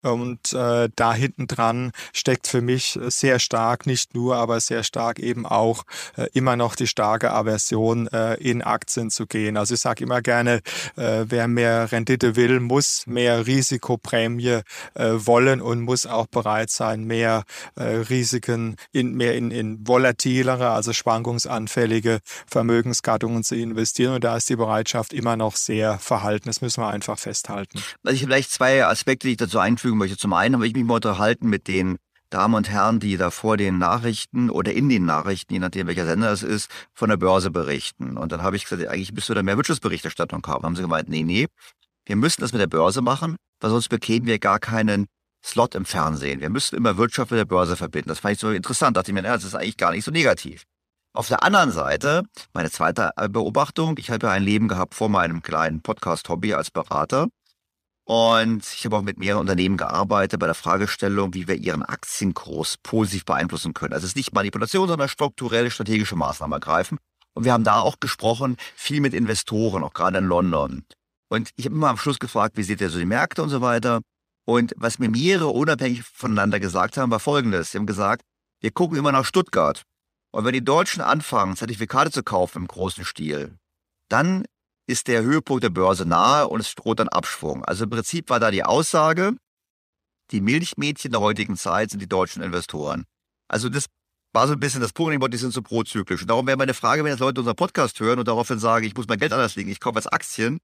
Und äh, da hinten dran steckt für mich sehr stark, nicht nur, aber sehr stark eben auch äh, immer noch die starke Aversion, äh, in Aktien zu gehen. Also ich sage immer gerne, äh, wer mehr Rendite will, muss mehr Risikoprämie äh, wollen und muss auch bereit sein, mehr äh, Risiken in mehr in, in volatilere, also schwankungsanfällige Vermögensgattungen zu investieren. Und da ist die Bereitschaft immer noch sehr verhalten. Das müssen wir einfach festhalten. Also ich vielleicht zwei Aspekte, die ich dazu einfügen möchte. Zum einen habe ich mich mal unterhalten mit den Damen und Herren, die da vor den Nachrichten oder in den Nachrichten, je nachdem welcher Sender es ist, von der Börse berichten. Und dann habe ich gesagt, eigentlich müsst du da mehr Wirtschaftsberichterstattung haben. Dann haben sie gemeint, nee, nee, wir müssen das mit der Börse machen, weil sonst bekämen wir gar keinen Slot im Fernsehen. Wir müssen immer Wirtschaft mit der Börse verbinden. Das fand ich so interessant. Da dachte ich mir, das ist eigentlich gar nicht so negativ. Auf der anderen Seite, meine zweite Beobachtung, ich habe ja ein Leben gehabt vor meinem kleinen Podcast-Hobby als Berater. Und ich habe auch mit mehreren Unternehmen gearbeitet bei der Fragestellung, wie wir ihren Aktienkurs positiv beeinflussen können. Also es ist nicht Manipulation, sondern strukturelle strategische Maßnahmen ergreifen. Und wir haben da auch gesprochen, viel mit Investoren, auch gerade in London. Und ich habe immer am Schluss gefragt, wie seht ihr so die Märkte und so weiter. Und was mir mehrere unabhängig voneinander gesagt haben, war folgendes. Sie haben gesagt, wir gucken immer nach Stuttgart. Und wenn die Deutschen anfangen, Zertifikate zu kaufen im großen Stil, dann ist der Höhepunkt der Börse nahe und es droht dann Abschwung. Also im Prinzip war da die Aussage, die Milchmädchen der heutigen Zeit sind die deutschen Investoren. Also das war so ein bisschen das Punkt, die sind so prozyklisch. Und darum wäre meine Frage, wenn jetzt Leute unseren Podcast hören und daraufhin sagen, ich muss mein Geld anders legen, ich kaufe jetzt Aktien,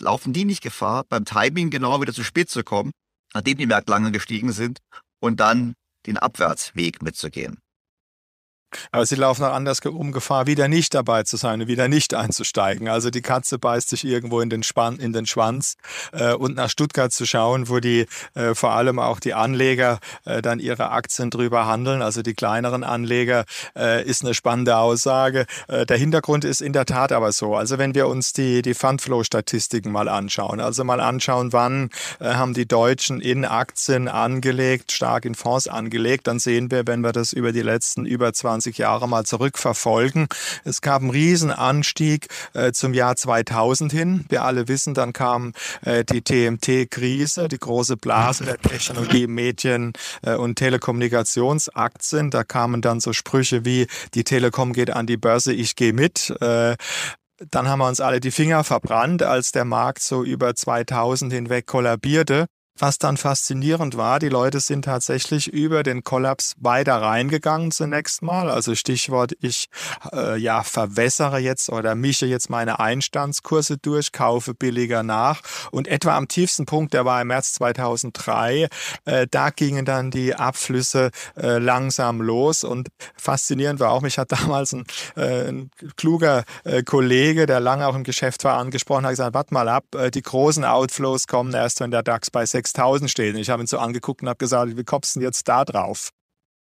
laufen die nicht Gefahr, beim Timing genau wieder zu spät zu kommen, nachdem die Märkte lange gestiegen sind und dann den Abwärtsweg mitzugehen? Aber sie laufen auch anders um Gefahr, wieder nicht dabei zu sein und wieder nicht einzusteigen. Also die Katze beißt sich irgendwo in den, Spann, in den Schwanz äh, und nach Stuttgart zu schauen, wo die äh, vor allem auch die Anleger äh, dann ihre Aktien drüber handeln, also die kleineren Anleger, äh, ist eine spannende Aussage. Äh, der Hintergrund ist in der Tat aber so. Also wenn wir uns die, die Fundflow-Statistiken mal anschauen, also mal anschauen, wann äh, haben die Deutschen in Aktien angelegt, stark in Fonds angelegt, dann sehen wir, wenn wir das über die letzten über 20 20 Jahre mal zurückverfolgen. Es gab einen Riesenanstieg äh, zum Jahr 2000 hin. Wir alle wissen, dann kam äh, die TMT-Krise, die große Blase der Technologie, Medien äh, und Telekommunikationsaktien. Da kamen dann so Sprüche wie, die Telekom geht an die Börse, ich gehe mit. Äh, dann haben wir uns alle die Finger verbrannt, als der Markt so über 2000 hinweg kollabierte. Was dann faszinierend war, die Leute sind tatsächlich über den Kollaps weiter reingegangen zunächst mal. Also Stichwort, ich äh, ja verwässere jetzt oder mische jetzt meine Einstandskurse durch, kaufe billiger nach. Und etwa am tiefsten Punkt, der war im März 2003, äh, da gingen dann die Abflüsse äh, langsam los. Und faszinierend war auch, mich hat damals ein, äh, ein kluger äh, Kollege, der lange auch im Geschäft war, angesprochen, hat gesagt, warte mal ab, äh, die großen Outflows kommen erst, wenn der DAX bei 6 6000 stehen. Ich habe ihn so angeguckt und habe gesagt, wie kommst du denn jetzt da drauf?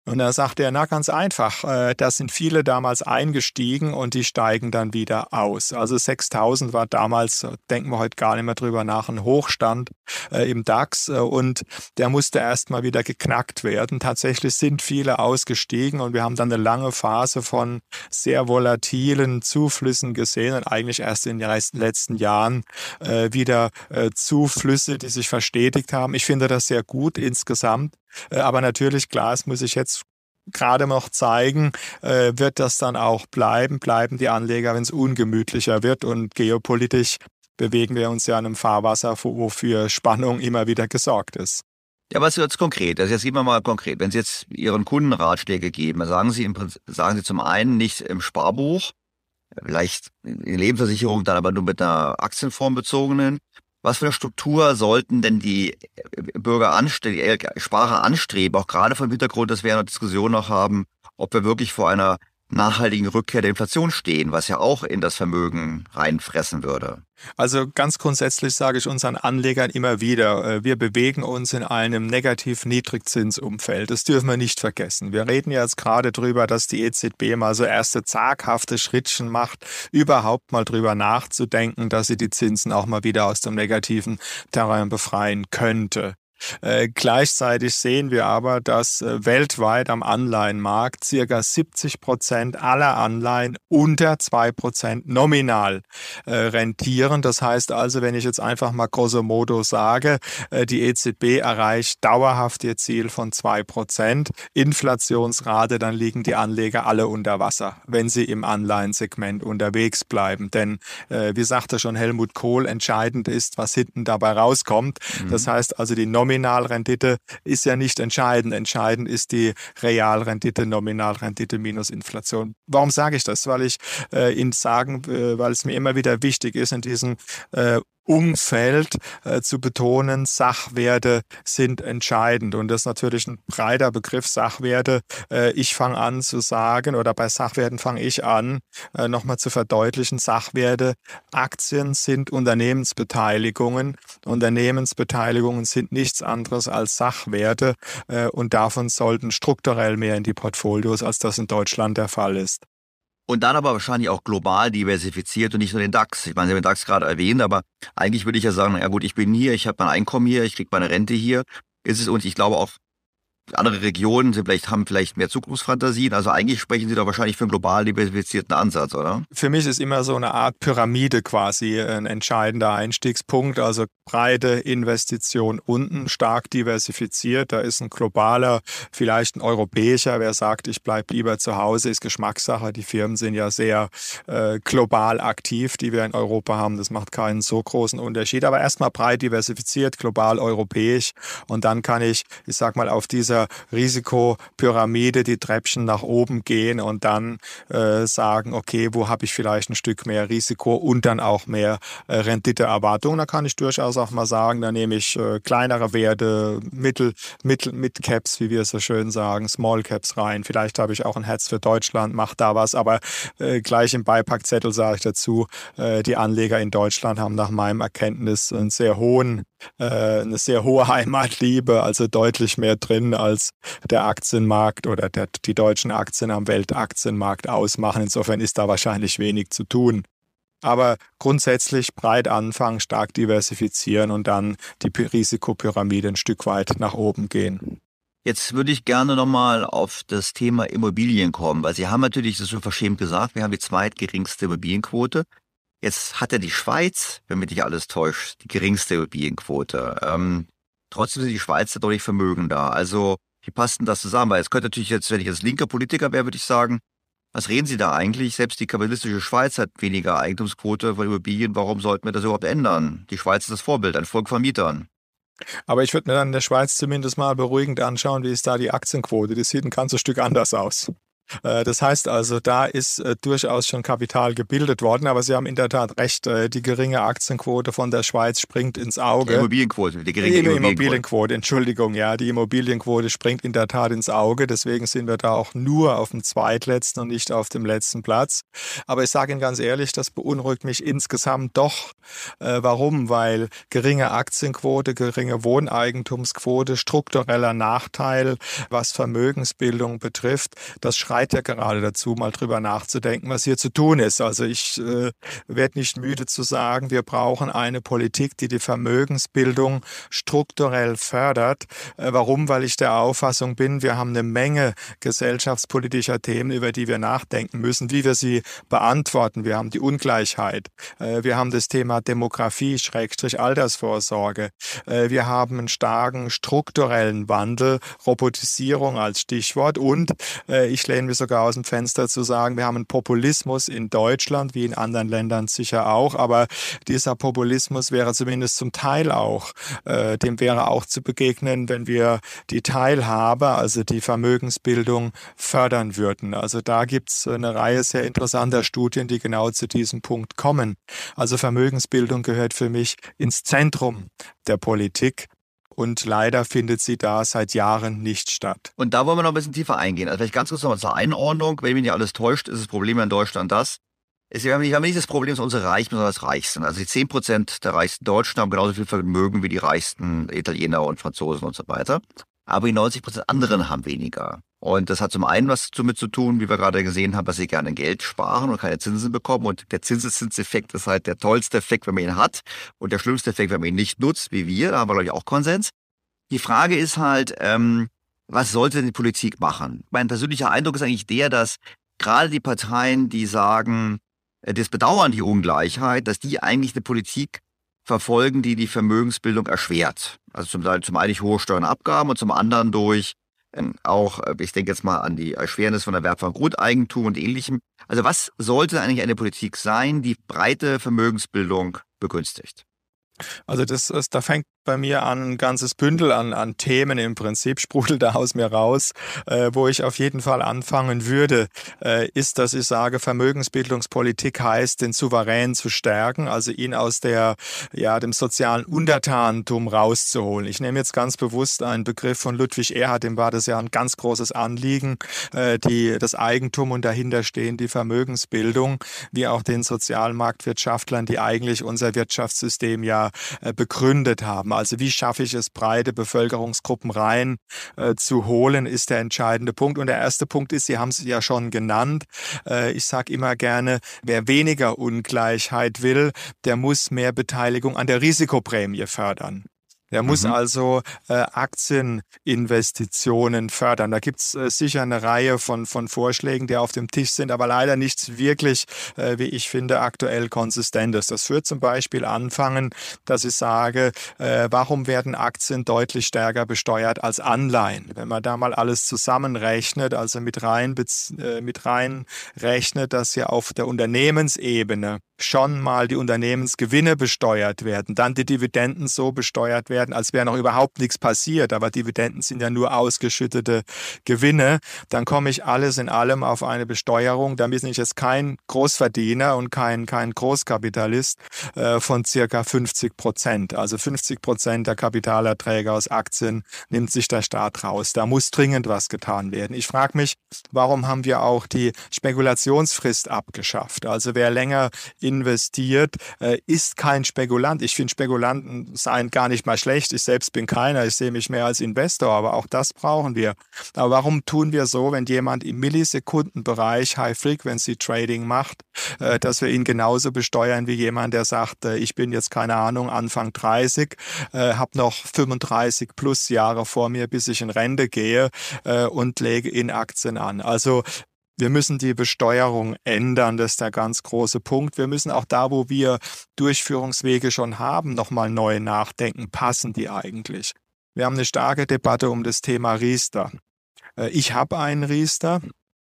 Und da sagte er, na ganz einfach, äh, da sind viele damals eingestiegen und die steigen dann wieder aus. Also 6000 war damals, denken wir heute gar nicht mehr drüber nach, ein Hochstand äh, im DAX äh, und der musste erstmal wieder geknackt werden. Tatsächlich sind viele ausgestiegen und wir haben dann eine lange Phase von sehr volatilen Zuflüssen gesehen und eigentlich erst in den letzten Jahren wieder Zuflüsse, die sich verstetigt haben. Ich finde das sehr gut insgesamt. Äh, aber natürlich, klar, es muss sich jetzt gerade noch zeigen, äh, wird das dann auch bleiben, bleiben die Anleger, wenn es ungemütlicher wird und geopolitisch bewegen wir uns ja in einem Fahrwasser, wofür Spannung immer wieder gesorgt ist. Ja, was jetzt konkret? Also jetzt gehen wir mal konkret. Wenn Sie jetzt Ihren Kunden Ratschläge geben, sagen Sie, im sagen Sie zum einen nicht im Sparbuch, vielleicht in Lebensversicherung, dann aber nur mit einer Aktienform bezogenen. Was für eine Struktur sollten denn die Bürger anstreben, Sparer anstreben, auch gerade vom Hintergrund, dass wir eine Diskussion noch haben, ob wir wirklich vor einer nachhaltigen Rückkehr der Inflation stehen, was ja auch in das Vermögen reinfressen würde. Also ganz grundsätzlich sage ich unseren Anlegern immer wieder, äh, wir bewegen uns in einem negativ Niedrigzinsumfeld. Das dürfen wir nicht vergessen. Wir reden jetzt gerade darüber, dass die EZB mal so erste zaghafte Schrittchen macht, überhaupt mal drüber nachzudenken, dass sie die Zinsen auch mal wieder aus dem negativen Terrain befreien könnte. Äh, gleichzeitig sehen wir aber, dass äh, weltweit am Anleihenmarkt circa 70 Prozent aller Anleihen unter zwei Prozent nominal äh, rentieren. Das heißt also, wenn ich jetzt einfach mal grosso modo sage, äh, die EZB erreicht dauerhaft ihr Ziel von zwei Prozent Inflationsrate, dann liegen die Anleger alle unter Wasser, wenn sie im Anleihensegment unterwegs bleiben. Denn, wie sagte schon Helmut Kohl, entscheidend ist, was hinten dabei rauskommt. Mhm. Das heißt also, die Nominalrendite ist ja nicht entscheidend. Entscheidend ist die Realrendite, Nominalrendite minus Inflation. Warum sage ich das? Weil ich äh, Ihnen sagen, äh, weil es mir immer wieder wichtig ist, in diesen äh, Umfeld äh, zu betonen, Sachwerte sind entscheidend. Und das ist natürlich ein breiter Begriff Sachwerte. Äh, ich fange an zu sagen, oder bei Sachwerten fange ich an, äh, nochmal zu verdeutlichen, Sachwerte, Aktien sind Unternehmensbeteiligungen. Unternehmensbeteiligungen sind nichts anderes als Sachwerte äh, und davon sollten strukturell mehr in die Portfolios, als das in Deutschland der Fall ist. Und dann aber wahrscheinlich auch global diversifiziert und nicht nur den DAX. Ich meine, Sie haben den DAX gerade erwähnt, aber eigentlich würde ich ja sagen, ja gut, ich bin hier, ich habe mein Einkommen hier, ich kriege meine Rente hier. Ist es und ich glaube auch andere Regionen sind vielleicht, haben vielleicht mehr Zukunftsfantasien. Also eigentlich sprechen Sie da wahrscheinlich für einen global diversifizierten Ansatz, oder? Für mich ist immer so eine Art Pyramide quasi ein entscheidender Einstiegspunkt. Also breite Investition unten, stark diversifiziert. Da ist ein globaler, vielleicht ein europäischer. Wer sagt, ich bleibe lieber zu Hause, ist Geschmackssache. Die Firmen sind ja sehr äh, global aktiv, die wir in Europa haben. Das macht keinen so großen Unterschied. Aber erstmal breit diversifiziert, global europäisch. Und dann kann ich, ich sag mal, auf dieser dieser Risikopyramide die Treppchen nach oben gehen und dann äh, sagen, okay, wo habe ich vielleicht ein Stück mehr Risiko und dann auch mehr äh, Renditeerwartung. Da kann ich durchaus auch mal sagen, da nehme ich äh, kleinere Werte, Mittel, Mittel, Mid-Caps, wie wir so schön sagen, Small Caps rein. Vielleicht habe ich auch ein Herz für Deutschland, macht da was, aber äh, gleich im Beipackzettel sage ich dazu, äh, die Anleger in Deutschland haben nach meinem Erkenntnis einen sehr hohen, eine sehr hohe Heimatliebe, also deutlich mehr drin als der Aktienmarkt oder der, die deutschen Aktien am Weltaktienmarkt ausmachen. Insofern ist da wahrscheinlich wenig zu tun. Aber grundsätzlich breit anfangen, stark diversifizieren und dann die Risikopyramide ein Stück weit nach oben gehen. Jetzt würde ich gerne nochmal auf das Thema Immobilien kommen, weil Sie haben natürlich, das ist schon verschämt gesagt, wir haben die zweitgeringste Immobilienquote. Jetzt hat ja die Schweiz, wenn mich nicht alles täuscht, die geringste Immobilienquote. Ähm, Trotzdem sind die Schweizer deutlich vermögender. Also, wie passt denn das zusammen? Weil es könnte natürlich jetzt, wenn ich jetzt linker Politiker wäre, würde ich sagen, was reden Sie da eigentlich? Selbst die kapitalistische Schweiz hat weniger Eigentumsquote von Immobilien. Warum sollten wir das überhaupt ändern? Die Schweiz ist das Vorbild, ein Volk von Mietern. Aber ich würde mir dann in der Schweiz zumindest mal beruhigend anschauen, wie ist da die Aktienquote. Die sieht ein ganzes Stück anders aus. Äh, das heißt also, da ist äh, durchaus schon Kapital gebildet worden, aber Sie haben in der Tat recht, äh, die geringe Aktienquote von der Schweiz springt ins Auge. Die Immobilienquote, die geringe Immobilienquote. Immobilienquote, Entschuldigung, ja, die Immobilienquote springt in der Tat ins Auge, deswegen sind wir da auch nur auf dem zweitletzten und nicht auf dem letzten Platz. Aber ich sage Ihnen ganz ehrlich, das beunruhigt mich insgesamt doch. warum? Weil geringe Aktienquote, geringe Wohneigentumsquote, struktureller Nachteil, was Vermögensbildung betrifft, das schreibt Zeit ja gerade dazu, mal drüber nachzudenken, was hier zu tun ist. Also ich äh, werde nicht müde zu sagen, wir brauchen eine Politik, die die Vermögensbildung strukturell fördert. Äh, warum? Weil ich der Auffassung bin, wir haben eine Menge gesellschaftspolitischer Themen, über die wir nachdenken müssen, wie wir sie beantworten. Wir haben die Ungleichheit. Äh, wir haben das Thema Demografie, Schrägstrich Altersvorsorge. Äh, wir haben einen starken strukturellen Wandel, Robotisierung als Stichwort. Und äh, ich lehne mir sogar aus dem Fenster zu sagen, wir haben einen Populismus in Deutschland, wie in anderen Ländern sicher auch. Aber dieser Populismus wäre zumindest zum Teil auch, dem wäre auch zu begegnen, wenn wir die Teilhabe, also die Vermögensbildung fördern würden. Also da gibt es eine Reihe sehr interessanter Studien, die genau zu diesem Punkt kommen. Also Vermögensbildung gehört für mich ins Zentrum der Politik. Und leider findet sie da seit Jahren nicht statt. Und da wollen wir noch ein bisschen tiefer eingehen. Also vielleicht ganz kurz nochmal zur Einordnung. Wenn mich nicht alles täuscht, ist das Problem in Deutschland das, wir haben nicht das Problem, dass unsere Reichen besonders reich sind. Also die 10 Prozent der reichsten Deutschen haben genauso viel Vermögen wie die reichsten Italiener und Franzosen und so weiter. Aber die 90 Prozent anderen haben weniger. Und das hat zum einen was damit zu tun, wie wir gerade gesehen haben, dass sie gerne Geld sparen und keine Zinsen bekommen. Und der Zinseszinseffekt ist halt der tollste Effekt, wenn man ihn hat. Und der schlimmste Effekt, wenn man ihn nicht nutzt, wie wir. Da haben wir, glaube ich, auch Konsens. Die Frage ist halt, ähm, was sollte denn die Politik machen? Mein persönlicher Eindruck ist eigentlich der, dass gerade die Parteien, die sagen, äh, das bedauern die Ungleichheit, dass die eigentlich eine Politik verfolgen, die die Vermögensbildung erschwert. Also zum, zum einen durch hohe Steuern und Abgaben und zum anderen durch auch, äh, ich denke jetzt mal an die Erschwernis von Erwerb von Grundeigentum und ähnlichem. Also was sollte eigentlich eine Politik sein, die breite Vermögensbildung begünstigt? Also das, das, da fängt bei mir an ein ganzes Bündel an, an Themen im Prinzip, sprudelt da aus mir raus, äh, wo ich auf jeden Fall anfangen würde, äh, ist, dass ich sage, Vermögensbildungspolitik heißt, den Souverän zu stärken, also ihn aus der, ja, dem sozialen Untertanentum rauszuholen. Ich nehme jetzt ganz bewusst einen Begriff von Ludwig Erhard, dem war das ja ein ganz großes Anliegen, äh, die, das Eigentum und dahinter stehen die Vermögensbildung, wie auch den Sozialmarktwirtschaftlern, die eigentlich unser Wirtschaftssystem ja äh, begründet haben. Also wie schaffe ich es, breite Bevölkerungsgruppen rein äh, zu holen, ist der entscheidende Punkt. Und der erste Punkt ist, Sie haben es ja schon genannt, äh, ich sage immer gerne, wer weniger Ungleichheit will, der muss mehr Beteiligung an der Risikoprämie fördern. Er muss mhm. also äh, Aktieninvestitionen fördern. Da gibt's äh, sicher eine Reihe von, von Vorschlägen, die auf dem Tisch sind, aber leider nichts wirklich, äh, wie ich finde, aktuell konsistentes. Das führt zum Beispiel anfangen, dass ich sage, äh, warum werden Aktien deutlich stärker besteuert als Anleihen? Wenn man da mal alles zusammenrechnet, also mit rein, äh, mit rein rechnet, dass ja auf der Unternehmensebene schon mal die Unternehmensgewinne besteuert werden, dann die Dividenden so besteuert werden, als wäre noch überhaupt nichts passiert, aber Dividenden sind ja nur ausgeschüttete Gewinne, dann komme ich alles in allem auf eine Besteuerung, da bin ich jetzt kein Großverdiener und kein, kein Großkapitalist äh, von circa 50 Prozent. Also 50 Prozent der Kapitalerträge aus Aktien nimmt sich der Staat raus. Da muss dringend was getan werden. Ich frage mich, warum haben wir auch die Spekulationsfrist abgeschafft? Also wer länger investiert, äh, ist kein Spekulant. Ich finde Spekulanten seien gar nicht mal schlecht. Ich selbst bin keiner. Ich sehe mich mehr als Investor, aber auch das brauchen wir. Aber warum tun wir so, wenn jemand im Millisekundenbereich High-Frequency-Trading macht, äh, dass wir ihn genauso besteuern wie jemand, der sagt, äh, ich bin jetzt keine Ahnung, Anfang 30, habe noch 35 plus Jahre vor mir, bis ich in Rente gehe und lege in Aktien an. Also wir müssen die Besteuerung ändern, das ist der ganz große Punkt. Wir müssen auch da, wo wir Durchführungswege schon haben, nochmal neu nachdenken. Passen die eigentlich? Wir haben eine starke Debatte um das Thema Riester. Äh, ich habe einen Riester.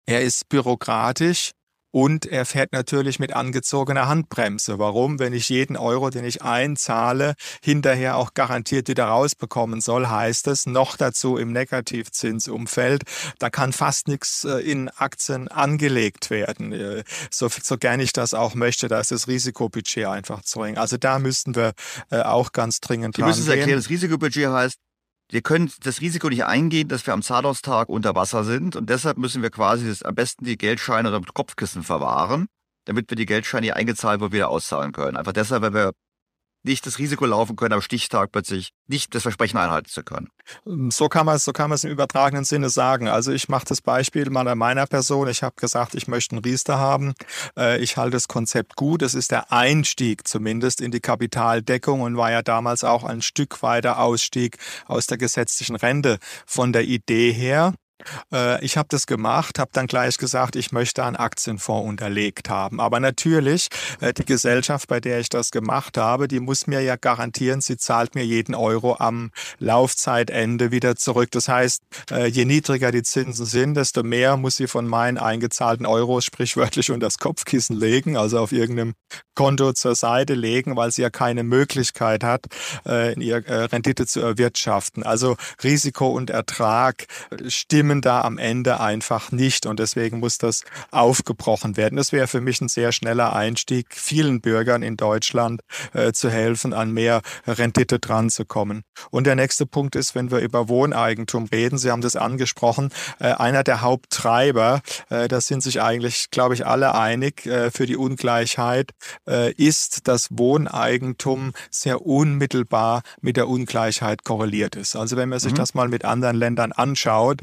Er ist bürokratisch. Und er fährt natürlich mit angezogener Handbremse. Warum? Wenn ich jeden Euro, den ich einzahle, hinterher auch garantiert wieder rausbekommen soll, heißt es noch dazu im Negativzinsumfeld, da kann fast nichts äh, in Aktien angelegt werden. Äh, so, so gern ich das auch möchte, da ist das Risikobudget einfach zu eng. Also da müssten wir äh, auch ganz dringend Sie müssen es erklären, das Risikobudget heißt, wir können das Risiko nicht eingehen, dass wir am Zahlungstag unter Wasser sind und deshalb müssen wir quasi das, am besten die Geldscheine oder Kopfkissen verwahren, damit wir die Geldscheine, die eingezahlt wurden, wieder auszahlen können. Einfach deshalb, weil wir nicht das Risiko laufen können, am Stichtag plötzlich nicht das Versprechen einhalten zu können. Ähm, so kann man es so kann man es im übertragenen Sinne sagen. Also ich mache das Beispiel mal an meiner Person. Ich habe gesagt, ich möchte einen Riester haben. Äh, ich halte das Konzept gut. Es ist der Einstieg zumindest in die Kapitaldeckung und war ja damals auch ein Stück weiter Ausstieg aus der gesetzlichen Rente von der Idee her. Äh, ich habe das gemacht, habe dann gleich gesagt, ich möchte einen Aktienfonds unterlegt haben. Aber natürlich, äh, die Gesellschaft, bei der ich das gemacht habe, die muss mir ja garantieren, sie zahlt mir jeden Euro am Laufzeitende wieder zurück. Das heißt, äh, je niedriger die Zinsen sind, desto mehr muss sie von meinen eingezahlten Euros sprichwörtlich unter das Kopfkissen legen, also auf irgendeinem Konto zur Seite legen, weil sie ja keine Möglichkeit hat, in ihr Rendite zu erwirtschaften. Also Risiko und Ertrag stimmen stimmen da am Ende einfach nicht und deswegen muss das aufgebrochen werden. Das wäre für mich ein sehr schneller Einstieg, vielen Bürgern in Deutschland äh, zu helfen, an mehr Rendite dran zu kommen. Und der nächste Punkt ist, wenn wir über Wohneigentum reden, Sie haben das angesprochen, äh, einer der Haupttreiber, äh, da sind sich eigentlich, glaube ich, alle einig äh, für die Ungleichheit, äh, ist, dass Wohneigentum sehr unmittelbar mit der Ungleichheit korreliert ist. Also wenn man sich mhm. das mal mit anderen Ländern anschaut,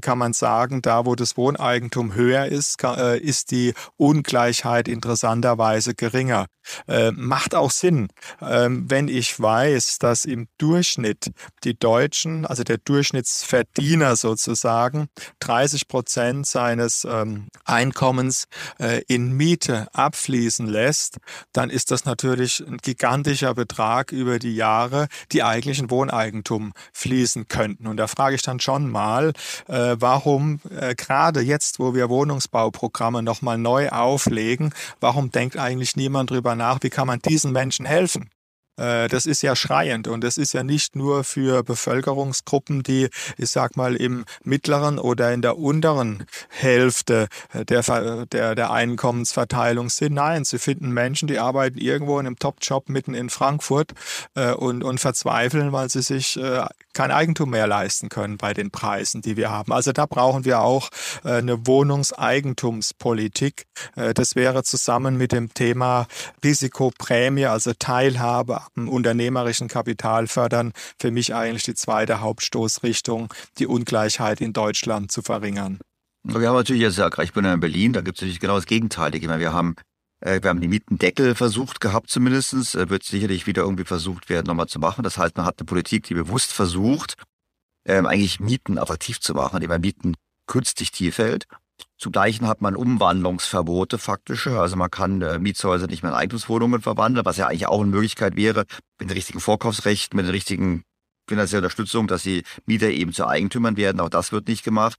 kann man sagen, da wo das Wohneigentum höher ist, äh, ist die Ungleichheit interessanterweise geringer. Äh, macht auch Sinn, ähm, wenn ich weiß, dass im Durchschnitt die Deutschen, also der Durchschnittsverdiener sozusagen, 30 Prozent seines ähm, Einkommens in Miete abfließen lässt, dann ist das natürlich ein gigantischer Betrag über die Jahre, die eigentlich in Wohneigentum fließen könnten. Und da frage ich dann schon mal, äh, warum äh, gerade jetzt, wo wir Wohnungsbauprogramme nochmal neu auflegen, warum denkt eigentlich niemand drüber nach, wie kann man diesen Menschen helfen? Äh, das ist ja schreiend und das ist ja nicht nur für Bevölkerungsgruppen, die, ich sag mal, im mittleren oder in der unteren Hälfte der, der, der Einkommensverteilung sind. Nein, sie finden Menschen, die arbeiten irgendwo in einem Top-Job mitten in Frankfurt äh, und, und verzweifeln, weil sie sich äh, kein Eigentum mehr leisten können bei den Preisen, die wir haben. Also da brauchen wir auch äh, eine Wohnungseigentumspolitik. Äh, das wäre zusammen mit dem Thema Risikoprämie, also Teilhabe unternehmerischen Kapital fördern, für mich eigentlich die zweite Hauptstoßrichtung, die Ungleichheit in Deutschland zu verringern. Wir haben natürlich jetzt, ich bin ja in Berlin, da gibt es natürlich genau das meine, wir haben äh, wir haben die Mietendeckel versucht gehabt zumindestens. Äh, wird sicherlich wieder irgendwie versucht werden, nochmal zu machen. Das heißt, man hat eine Politik, die bewusst versucht, ähm, eigentlich Mieten attraktiv zu machen, indem man Mieten künstlich tief hält. Zugleichen hat man Umwandlungsverbote faktische. Also man kann äh, Mietshäuser nicht mehr in Eigentumswohnungen verwandeln, was ja eigentlich auch eine Möglichkeit wäre, mit den richtigen Vorkaufsrechten, mit den richtigen finanziellen Unterstützung, dass die Mieter eben zu Eigentümern werden. Auch das wird nicht gemacht.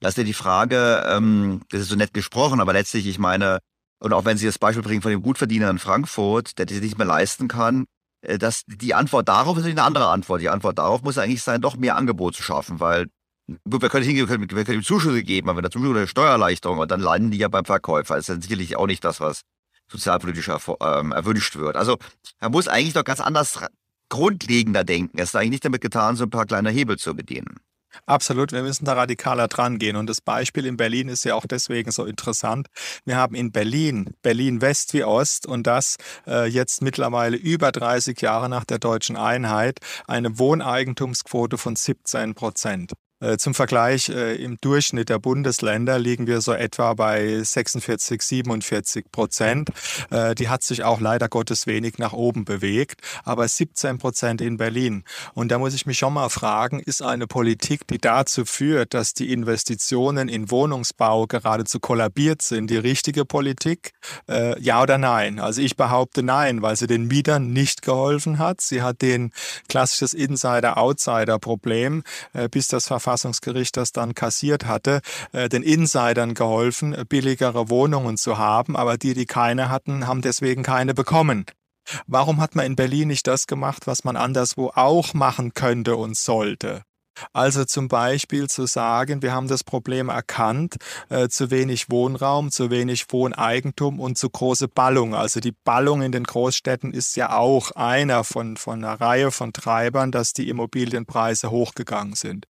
Das ist ja die Frage, ähm, das ist so nett gesprochen, aber letztlich, ich meine, und auch wenn Sie das Beispiel bringen von dem Gutverdiener in Frankfurt, der sich nicht mehr leisten kann, äh, dass die Antwort darauf ist eine andere Antwort. Die Antwort darauf muss eigentlich sein, doch mehr Angebot zu schaffen, weil Gut, wir können hingehen, wir können, ihm Zuschüsse geben, aber wenn der Zuschuss oder Steuererleichterung, und dann landen die ja beim Verkäufer. Das ist dann sicherlich auch nicht das, was sozialpolitisch ähm, erwünscht wird. Also er muss eigentlich doch ganz anders grundlegender denken. Es ist eigentlich nicht damit getan, so ein paar kleine Hebel zu bedienen. Absolut, wir müssen da radikaler dran gehen. Und das Beispiel in Berlin ist ja auch deswegen so interessant. Wir haben in Berlin, Berlin West wie Ost und das äh, jetzt mittlerweile über 30 Jahre nach der deutschen Einheit eine Wohneigentumsquote von 17 Prozent. Äh, zum Vergleich, äh, im Durchschnitt der Bundesländer liegen wir so etwa bei 46, 47 Prozent. Äh, die hat sich auch leider Gottes wenig nach oben bewegt, aber 17 Prozent in Berlin. Und da muss ich mich schon mal fragen, ist eine Politik, die dazu führt, dass die Investitionen in Wohnungsbau geradezu kollabiert sind, die richtige Politik? Ja oder nein? Also ich behaupte nein, weil sie den Mietern nicht geholfen hat. Sie hat den klassisches Insider-Outsider-Problem, bis das Verfahren Verfassungsgericht das dann kassiert hatte, äh, den Insidern geholfen, billigere Wohnungen zu haben, aber die, die keine hatten, haben deswegen keine bekommen. Warum hat man in Berlin nicht das gemacht, was man anderswo auch machen könnte und sollte? Also zum Beispiel zu sagen, wir haben das Problem erkannt, äh, zu wenig Wohnraum, zu wenig Wohneigentum und zu große Ballung. Also die Ballung in den Großstädten ist ja auch einer von, von einer Reihe von Treibern, dass die Immobilienpreise hochgegangen sind.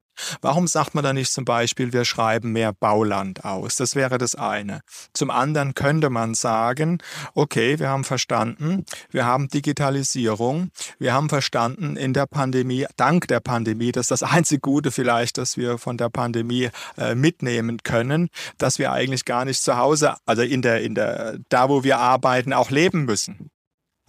Warum sagt man da nicht zum Beispiel, wir schreiben mehr Bauland aus? Das wäre das eine. Zum anderen könnte man sagen, okay, wir haben verstanden, wir haben Digitalisierung, wir haben verstanden in der Pandemie, dank der Pandemie, das ist das einzige Gute vielleicht, dass wir von der Pandemie äh, mitnehmen können, dass wir eigentlich gar nicht zu Hause, also in der, in der, da wo wir arbeiten, auch leben müssen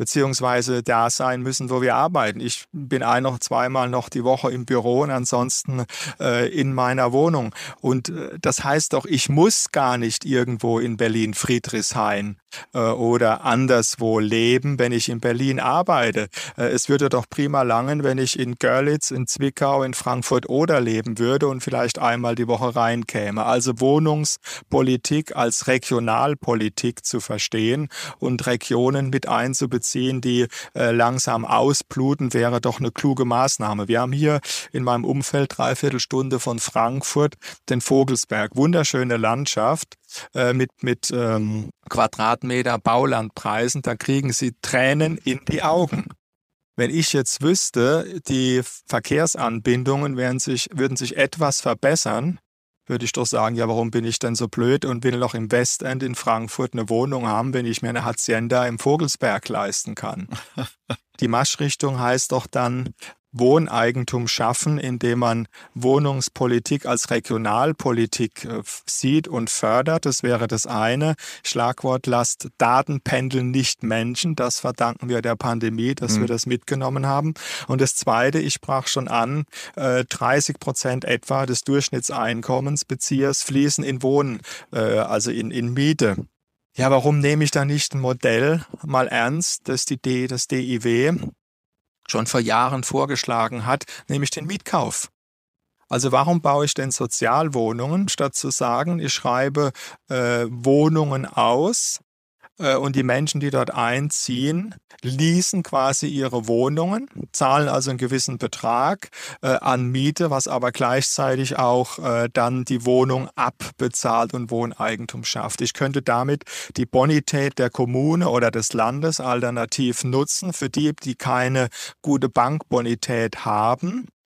beziehungsweise da sein müssen, wo wir arbeiten. Ich bin ein noch zweimal noch die Woche im Büro und ansonsten äh, in meiner Wohnung. Und äh, das heißt doch, ich muss gar nicht irgendwo in Berlin Friedrichshain oder anderswo leben, wenn ich in Berlin arbeite. Äh, es würde doch prima langen, wenn ich in Görlitz, in Zwickau, in Frankfurt oder leben würde und vielleicht einmal die Woche reinkäme. Also Wohnungspolitik als Regionalpolitik zu verstehen und Regionen mit einzubeziehen ziehen, die äh, langsam ausbluten, wäre doch eine kluge Maßnahme. Wir haben hier in meinem Umfeld dreiviertel Stunde von Frankfurt den Vogelsberg. Wunderschöne Landschaft äh, mit, mit ähm, Quadratmeter Baulandpreisen. Da kriegen Sie Tränen in die Augen. Wenn ich jetzt wüsste, die Verkehrsanbindungen werden sich, würden sich etwas verbessern, würde ich doch sagen, ja, warum bin ich denn so blöd und will noch im Westend in Frankfurt eine Wohnung haben, wenn ich mir eine Hacienda im Vogelsberg leisten kann? Die Marschrichtung heißt doch dann Wohneigentum schaffen, indem man Wohnungspolitik als Regionalpolitik äh, sieht und fördert. Das wäre das eine. Schlagwort lasst Daten pendeln, nicht Menschen. Das verdanken wir der Pandemie, dass mhm. wir das mitgenommen haben. Und das zweite, ich sprach schon an, 30 äh, Prozent etwa des Durchschnittseinkommensbeziehers fließen in Wohnen, äh, also in, in Miete. Ja, warum nehme ich da nicht ein Modell mal ernst, das die D, das DIW schon vor Jahren vorgeschlagen hat, nämlich den Mietkauf. Also warum baue ich denn Sozialwohnungen, statt zu sagen, ich schreibe äh, Wohnungen aus und die Menschen, die dort einziehen, leasen quasi ihre Wohnungen, zahlen also einen gewissen Betrag äh, an Miete, was aber gleichzeitig auch äh, dann die Wohnung abbezahlt und Wohneigentum schafft. Ich könnte damit die Bonität der Kommune oder des Landes alternativ nutzen für die, die keine gute Bankbonität haben äh,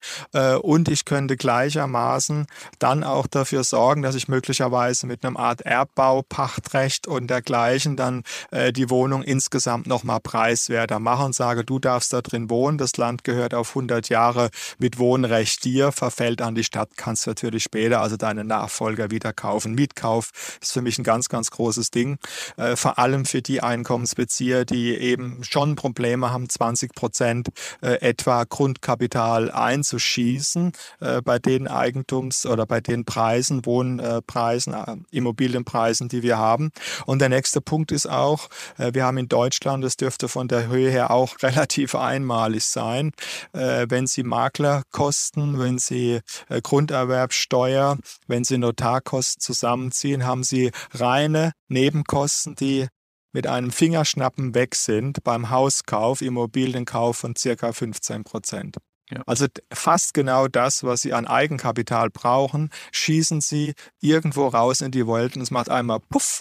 und ich könnte gleichermaßen dann auch dafür sorgen, dass ich möglicherweise mit einem Art Erbbau, Pachtrecht und dergleichen dann äh, die Wohnung insgesamt nochmal preiswerter mache und sage, du darfst da drin wohnen, das Land gehört auf 100 Jahre mit Wohnrecht dir, verfällt an die Stadt, kannst natürlich später also deine Nachfolger wieder kaufen. Mietkauf ist für mich ein ganz, ganz großes Ding, äh, vor allem für die Einkommensbezieher, die eben schon Probleme haben, 20 Prozent etwa Grundkapital einzubauen zu schießen äh, bei den Eigentums- oder bei den Preisen, Wohnpreisen, äh, Immobilienpreisen, die wir haben. Und der nächste Punkt ist auch, äh, wir haben in Deutschland, das dürfte von der Höhe her auch relativ einmalig sein, äh, wenn Sie Maklerkosten, wenn Sie äh, Grunderwerbsteuer, wenn Sie Notarkosten zusammenziehen, haben Sie reine Nebenkosten, die mit einem Fingerschnappen weg sind beim Hauskauf, Immobilienkauf von circa 15 Prozent. Ja. Also fast genau das, was Sie an Eigenkapital brauchen, schießen Sie irgendwo raus in die Wolken. Es macht einmal Puff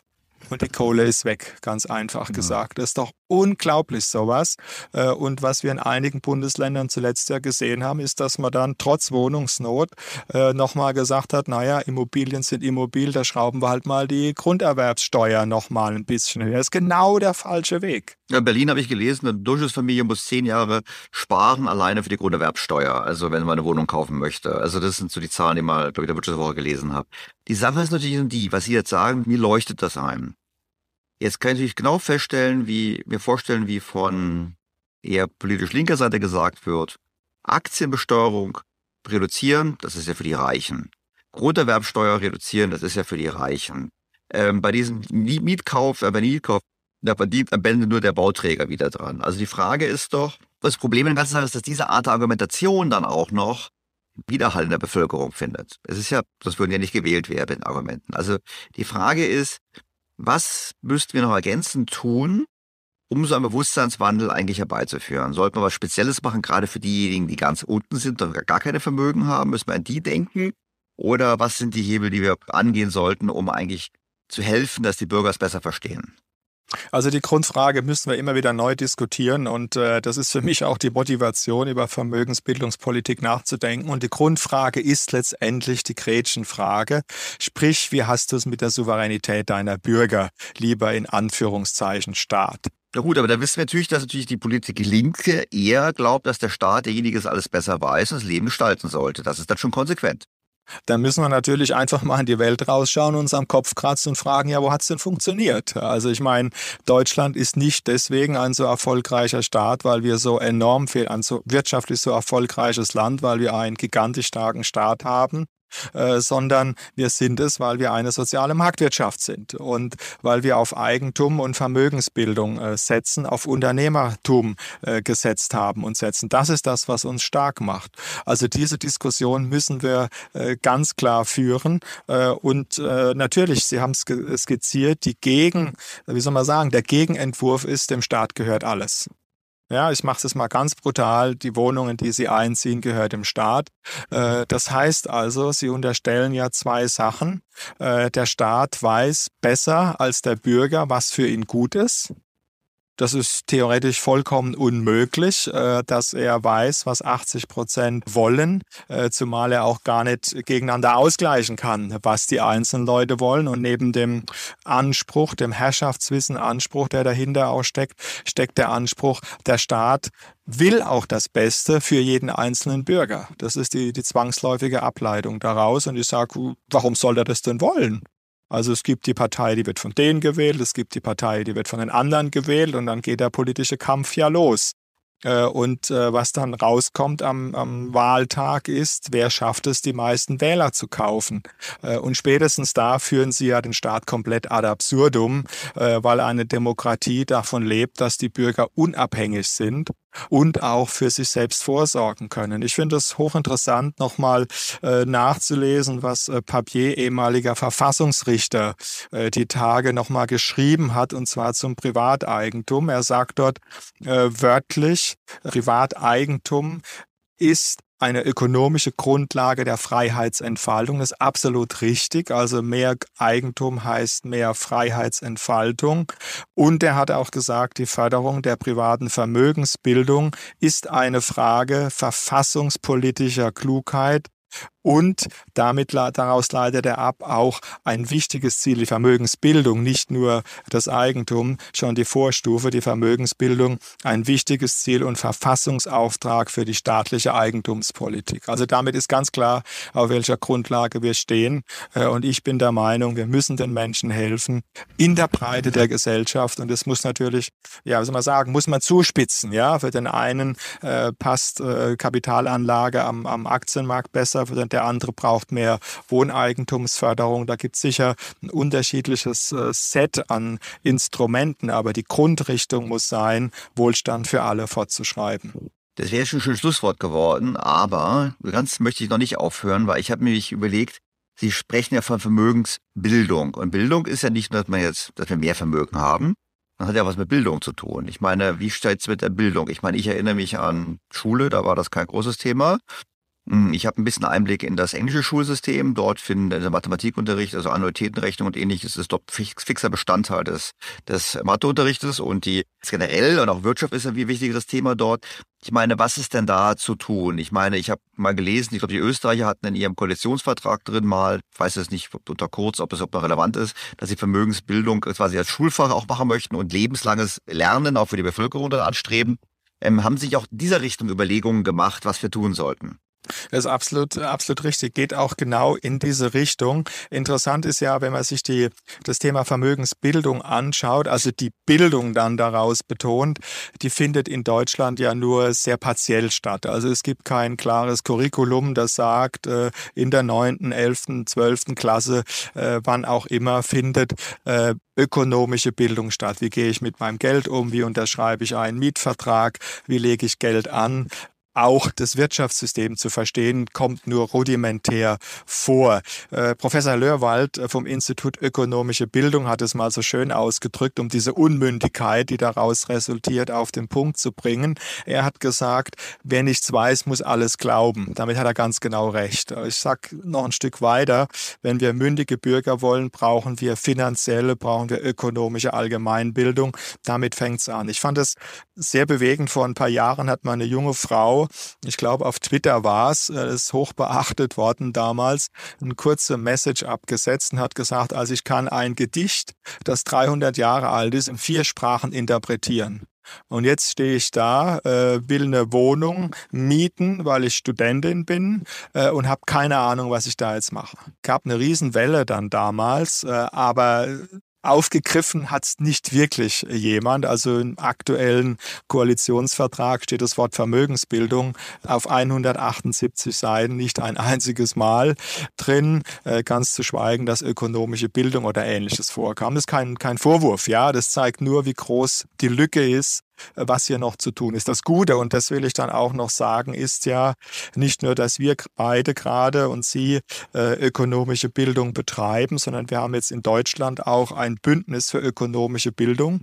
und die Kohle ist weg, ganz einfach ja. gesagt. Das ist doch unglaublich sowas. Äh, und was wir in einigen Bundesländern zuletzt ja gesehen haben, ist, dass man dann trotz Wohnungsnot äh, nochmal gesagt hat, naja, Immobilien sind immobil, da schrauben wir halt mal die Grunderwerbssteuer nochmal ein bisschen höher. Das ist genau der falsche Weg. In Berlin habe ich gelesen, eine Durchschnittsfamilie muss zehn Jahre sparen alleine für die Grunderwerbssteuer, also wenn man eine Wohnung kaufen möchte. Also das sind so die Zahlen, die mal, glaube ich, der Wirtschaftswoche gelesen habe. Die Sache ist natürlich die, was Sie jetzt sagen, mir leuchtet das ein. Jetzt kann ich natürlich genau feststellen, wie mir vorstellen, wie von eher politisch linker Seite gesagt wird, Aktienbesteuerung reduzieren, das ist ja für die Reichen. Grunderwerbsteuer reduzieren, das ist ja für die Reichen. Ähm, bei diesem Mietkauf, äh, bei Mietkauf, da verdient am Ende nur der Bauträger wieder dran. Also die Frage ist doch, das Problem in der ganzen Sache ist, dass diese Art der Argumentation dann auch noch Widerhall in der Bevölkerung findet. Es ist ja, das würden ja nicht gewählt werden mit Argumenten. Also die Frage ist, was müssten wir noch ergänzend tun, um so einen Bewusstseinswandel eigentlich herbeizuführen? Sollten wir was Spezielles machen, gerade für diejenigen, die ganz unten sind und gar keine Vermögen haben? Müssen wir an die denken? Oder was sind die Hebel, die wir angehen sollten, um eigentlich zu helfen, dass die Bürger es besser verstehen? Also die Grundfrage müssen wir immer wieder neu diskutieren und äh, das ist für mich auch die Motivation, über Vermögensbildungspolitik nachzudenken. Und die Grundfrage ist letztendlich die Gretchenfrage, sprich, wie hast du es mit der Souveränität deiner Bürger, lieber in Anführungszeichen Staat? Na gut, aber da wissen wir natürlich, dass natürlich die Politik Linke eher glaubt, dass der Staat derjenige ist, alles besser weiß und das Leben gestalten sollte. Das ist dann schon konsequent. Dann müssen wir natürlich einfach mal in die Welt rausschauen, uns am Kopf kratzen und fragen, ja, wo hat es denn funktioniert? Also ich meine, Deutschland ist nicht deswegen ein so erfolgreicher Staat, weil wir so enorm viel, ein so wirtschaftlich so erfolgreiches Land, weil wir einen gigantisch starken Staat haben, äh, sondern wir sind es, weil wir eine soziale Marktwirtschaft sind und weil wir auf Eigentum und Vermögensbildung äh, setzen, auf Unternehmertum äh, gesetzt haben und setzen. Das ist das, was uns stark macht. Also diese Diskussion müssen wir ganz klar führen und natürlich, Sie haben es skizziert, die Gegen, wie soll man sagen, der Gegenentwurf ist, dem Staat gehört alles. Ja, ich mache es mal ganz brutal. Die Wohnungen, die Sie einziehen, gehört dem Staat. Äh, das heißt also, Sie unterstellen ja zwei Sachen. Äh, der Staat weiß besser als der Bürger, was für ihn gut ist. Das ist theoretisch vollkommen unmöglich, äh, dass er weiß, was 80 Prozent wollen, äh, zumal er auch gar nicht gegeneinander ausgleichen kann, was die einzelnen Leute wollen. Und neben dem Anspruch, dem Herrschaftswissen-Anspruch, der dahinter auch steckt, steckt der Anspruch, der Staat will auch das Beste für jeden einzelnen Bürger. Das ist die, die zwangsläufige Ableitung daraus. Und ich sage, warum soll er das denn wollen? Also es gibt die Partei, die wird von denen gewählt, es gibt die Partei, die wird von den anderen gewählt und dann geht der politische Kampf ja los. Äh, und äh, was dann rauskommt am, am, Wahltag ist, wer schafft es, die meisten Wähler zu kaufen. Äh, und spätestens da führen sie ja den Staat komplett ad absurdum, weil eine Demokratie davon lebt, dass die Bürger unabhängig sind und auch für sich selbst vorsorgen können. Ich finde es hochinteressant, nochmal äh, nachzulesen, was äh, Papier, ehemaliger Verfassungsrichter, äh, die Tage nochmal geschrieben hat, und zwar zum Privateigentum. Er sagt dort äh, wörtlich, Privateigentum ist eine ökonomische Grundlage der Freiheitsentfaltung. Das ist absolut richtig. Also mehr Eigentum heißt mehr Freiheitsentfaltung. Und er hat auch gesagt, die Förderung der privaten Vermögensbildung ist eine Frage verfassungspolitischer Klugheit und damit daraus leitet er ab auch ein wichtiges Ziel, die Vermögensbildung, nicht nur das Eigentum, schon die Vorstufe, die Vermögensbildung, ein wichtiges Ziel und Verfassungsauftrag für die staatliche Eigentumspolitik. Also damit ist ganz klar, auf welcher Grundlage wir stehen. Äh, und ich bin der Meinung, wir müssen den Menschen helfen in der Breite der Gesellschaft. Und das muss natürlich, ja, wie soll man sagen, muss man zuspitzen. Ja, für den einen äh, passt äh, Kapitalanlage am, am Aktienmarkt besser, für den der andere braucht mehr Wohneigentumsförderung. Da gibt es sicher ein unterschiedliches äh, Set an Instrumenten, aber die Grundrichtung muss sein, Wohlstand für alle fortzuschreiben. Das wäre schon ein schönes Schlusswort geworden, aber ganz möchte ich noch nicht aufhören, weil ich habe mir überlegt, Sie sprechen ja von Vermögensbildung. Und Bildung ist ja nicht nur, dass, man jetzt, dass wir mehr Vermögen haben, das hat ja was mit Bildung zu tun. Ich meine, wie steht es mit der Bildung? Ich meine, ich erinnere mich an Schule, da war das kein großes Thema. Hm, ich habe ein bisschen Einblick in das englische Schulsystem. Dort finden der Mathematikunterricht, also Annuitätenrechnung und ähnliches, ist dort fix, fixer Bestandteil des, des Matheunterrichtes und die generell und auch Wirtschaft ist ein wie wichtiges Thema dort. Ich meine, was ist denn da zu tun? Ich meine, ich habe mal gelesen, ich glaube, die Österreicher hatten in ihrem Koalitionsvertrag drin mal, ich weiß es nicht unter kurz, ob das ob noch relevant ist, dass sie Vermögensbildung quasi als Schulfach auch machen möchten und lebenslanges Lernen auch für die Bevölkerung dann anstreben. Ähm, haben sich auch in dieser Richtung Überlegungen gemacht, was wir tun sollten? Das ist absolut, absolut richtig. Geht auch genau in diese Richtung. Interessant ist ja, wenn man sich die, das Thema Vermögensbildung anschaut, also die Bildung dann daraus betont, die findet in Deutschland ja nur sehr partiell statt. Also es gibt kein klares Curriculum, das sagt, äh, in der neunten, elften, zwölften Klasse, äh, wann auch immer, findet äh, ökonomische Bildung statt. Wie gehe ich mit meinem Geld um? Wie unterschreibe ich einen Mietvertrag? Wie lege ich Geld an? Auch das Wirtschaftssystem zu verstehen, kommt nur rudimentär vor. Äh, Professor Löhrwald vom Institut Ökonomische Bildung hat es mal so schön ausgedrückt, um diese Unmündigkeit, die daraus resultiert, auf den Punkt zu bringen. Er hat gesagt, wer nichts weiß, muss alles glauben. Damit hat er ganz genau recht. Ich sage noch ein Stück weiter, wenn wir mündige Bürger wollen, brauchen wir finanzielle, brauchen wir ökonomische Allgemeinbildung. Damit fängt es an. Ich fand es sehr bewegend. Vor ein paar Jahren hat mal eine junge Frau, ich glaube auf Twitter war es, äh, ist hoch beachtet worden damals, eine kurze Message abgesetzt und hat gesagt, also ich kann ein Gedicht, das 300 Jahre alt ist, in vier Sprachen interpretieren. Und jetzt stehe ich da, äh, will eine Wohnung mieten, weil ich Studentin bin äh, und habe keine Ahnung, was ich da jetzt mache. Gab eine Riesenwelle dann damals, aber Aufgegriffen hat es nicht wirklich jemand. Also im aktuellen Koalitionsvertrag steht das Wort Vermögensbildung auf 178 Seiten nicht ein einziges Mal drin, äh, ganz zu schweigen, dass ökonomische Bildung oder ähnliches vorkam. Das ist kein, kein Vorwurf, ja. Das zeigt nur, wie groß die Lücke ist was hier noch zu tun ist. Das Gute, und das will ich dann auch noch sagen, ist ja nicht nur, dass wir beide gerade und Sie äh, ökonomische Bildung betreiben, sondern wir haben jetzt in Deutschland auch ein Bündnis für ökonomische Bildung.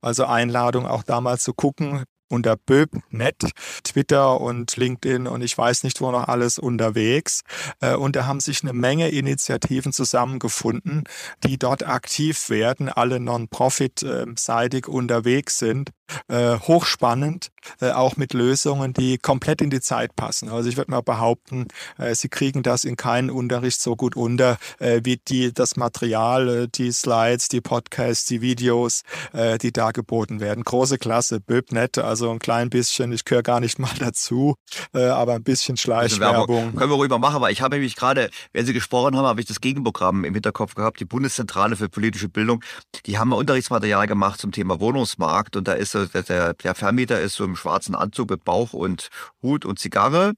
Also Einladung auch da mal zu gucken, unter Böb.net, Twitter und LinkedIn und ich weiß nicht, wo noch alles unterwegs. Äh, und da haben sich eine Menge Initiativen zusammengefunden, die dort aktiv werden, alle non-profit-seitig unterwegs sind äh, hochspannend, auch mit Lösungen, die komplett in die Zeit passen. Also ich würde mal behaupten, äh, Sie kriegen das in keinem Unterricht so gut unter, äh, wie die, das Material, äh, die Slides, die Podcasts, die Videos, äh, die da geboten werden. Große Klasse, Böbnet, also ein klein bisschen, ich gehöre gar nicht mal dazu, aber ein bisschen Schleichwerbung. Können wir rüber machen, weil ich habe nämlich gerade, wenn Sie gesprochen haben, habe ich das Gegenprogramm im Hinterkopf gehabt, die Bundeszentrale für politische Bildung, die haben Unterrichtsmaterial gemacht zum Thema Wohnungsmarkt und da ist der, der, der Vermieter ist so im schwarzen Anzug mit Bauch und Hut und Zigarre.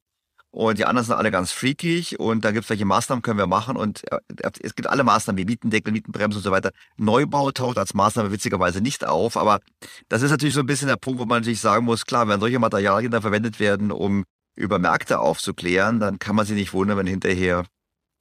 Und die anderen sind alle ganz freakig und da gibt es welche Maßnahmen, können wir machen. Und äh, es gibt alle Maßnahmen wie Mietendeckel, Mietenbremse und so weiter. Neubau taucht als Maßnahme witzigerweise nicht auf. Aber das ist natürlich so ein bisschen der Punkt, wo man natürlich sagen muss, klar, wenn solche Materialien da verwendet werden, um über Märkte aufzuklären, dann kann man sich nicht wundern, wenn hinterher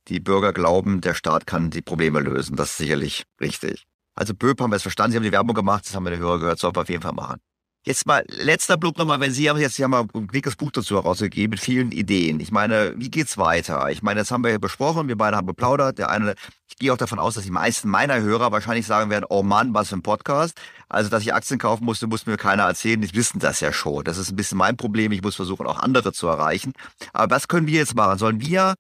die Bürger glauben, der Staat kann die Probleme lösen. Das ist sicherlich richtig. Also Böp haben wir es verstanden, Sie haben die Werbung gemacht, das haben wir den Hörer gehört, sollten wir auf jeden Fall machen. Jetzt mal, letzter Block nochmal, wenn Sie haben jetzt, Sie haben mal ein dickes Buch dazu herausgegeben mit vielen Ideen. Ich meine, wie geht's weiter? Ich meine, das haben wir ja besprochen, wir beide haben geplaudert. Der eine, ich gehe auch davon aus, dass die meisten meiner Hörer wahrscheinlich sagen werden, oh Mann, was für ein Podcast. Also, dass ich Aktien kaufen musste, muss mir keiner erzählen. Die wissen das ja schon. Das ist ein bisschen mein Problem. Ich muss versuchen, auch andere zu erreichen. Aber was können wir jetzt machen? Sollen wir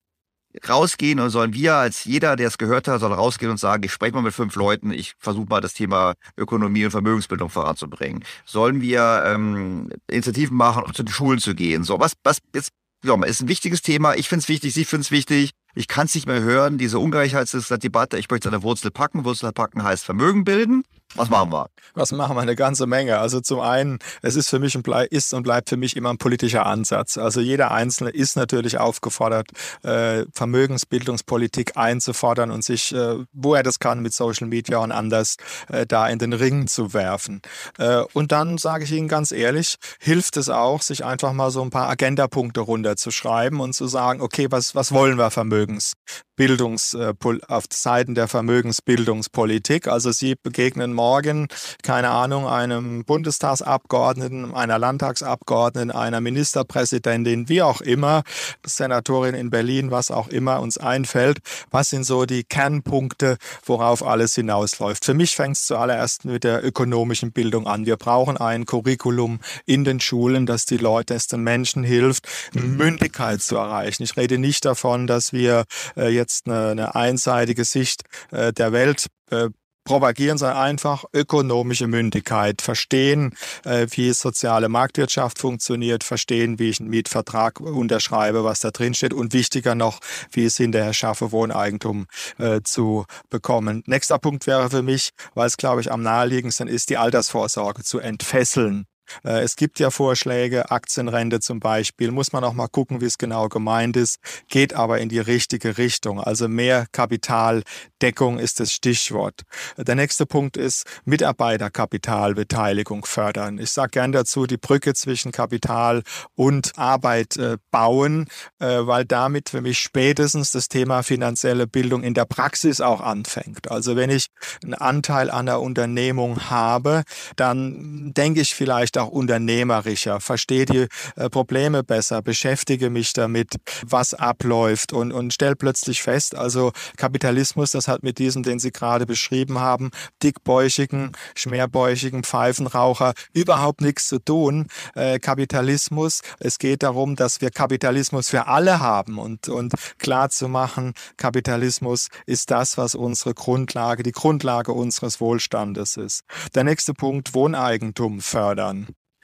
rausgehen und sollen wir als jeder, der es gehört hat, soll rausgehen und sagen, ich spreche mal mit fünf Leuten, ich versuche mal das Thema Ökonomie und Vermögensbildung voranzubringen. Sollen wir ähm, Initiativen machen, um zu den Schulen zu gehen? So, was, was jetzt, ja, ist ein wichtiges Thema. Ich finde es wichtig, Sie finden es wichtig. Ich kann es nicht mehr hören, diese Ungleichheitsdebatte. Ich möchte der Wurzel packen. Wurzel packen heißt Vermögen bilden. Was machen wir? Was machen wir? Eine ganze Menge. Also zum einen, es ist für mich und bleib, ist und bleibt für mich immer ein politischer Ansatz. Also jeder Einzelne ist natürlich aufgefordert, äh, Vermögensbildungspolitik einzufordern und sich, äh, wo er das kann, mit Social Media und anders äh, da in den Ring zu werfen. Äh, und dann sage ich Ihnen ganz ehrlich, hilft es auch, sich einfach mal so ein paar Agendapunkte runterzuschreiben und zu sagen, okay, was, was wollen wir Vermögensbildungs, äh, auf Seiten der Vermögensbildungspolitik? Also Sie begegnen morgen, keine Ahnung, einem Bundestagsabgeordneten, einer Landtagsabgeordneten, einer Ministerpräsidentin, wie auch immer, Senatorin in Berlin, was auch immer uns einfällt. Was sind so die Kernpunkte, worauf alles hinausläuft? Für mich fängt es zuallererst mit der ökonomischen Bildung an. Wir brauchen ein Curriculum in den Schulen, das die Leute, das den Menschen hilft, Mündigkeit zu erreichen. Ich rede nicht davon, dass wir äh, jetzt eine, eine einseitige Sicht äh, der Welt äh, propagieren, sondern einfach ökonomische Mündigkeit, verstehen, äh, wie soziale Marktwirtschaft funktioniert, verstehen, wie ich einen Mietvertrag unterschreibe, was da drin steht und wichtiger noch, wie es hinterher schaffe, Wohneigentum äh, zu bekommen. Nächster Punkt wäre für mich, weil es, glaube ich, am naheliegendsten ist, die Altersvorsorge zu entfesseln. Äh, es gibt ja Vorschläge, Aktienrente zum Beispiel, muss man auch mal gucken, wie es genau gemeint ist, geht aber in die richtige Richtung. Also mehr Kapitaldeckung ist das Stichwort. Der nächste Punkt ist Mitarbeiterkapitalbeteiligung fördern. Ich sage gern dazu, die Brücke zwischen Kapital und Arbeit äh, bauen, äh, weil damit für mich spätestens das Thema finanzielle Bildung in der Praxis auch anfängt. Also wenn ich einen Anteil an der Unternehmung habe, dann denke ich vielleicht auch unternehmerischer, verstehe die äh, Probleme besser, beschäftige mich damit, was abläuft und, und stelle plötzlich fest, also Kapitalismus, das hat mit diesem, den Sie gerade beschrieben haben, dickbäuchigen, schmerbäuchigen Pfeifenraucher überhaupt nichts zu tun. Äh, Kapitalismus, es geht darum, dass wir Kapitalismus für alle haben und, und klar zu machen, Kapitalismus ist das, was unsere Grundlage, die Grundlage unseres Wohlstandes ist. Der nächste Punkt, Wohneigentum fördern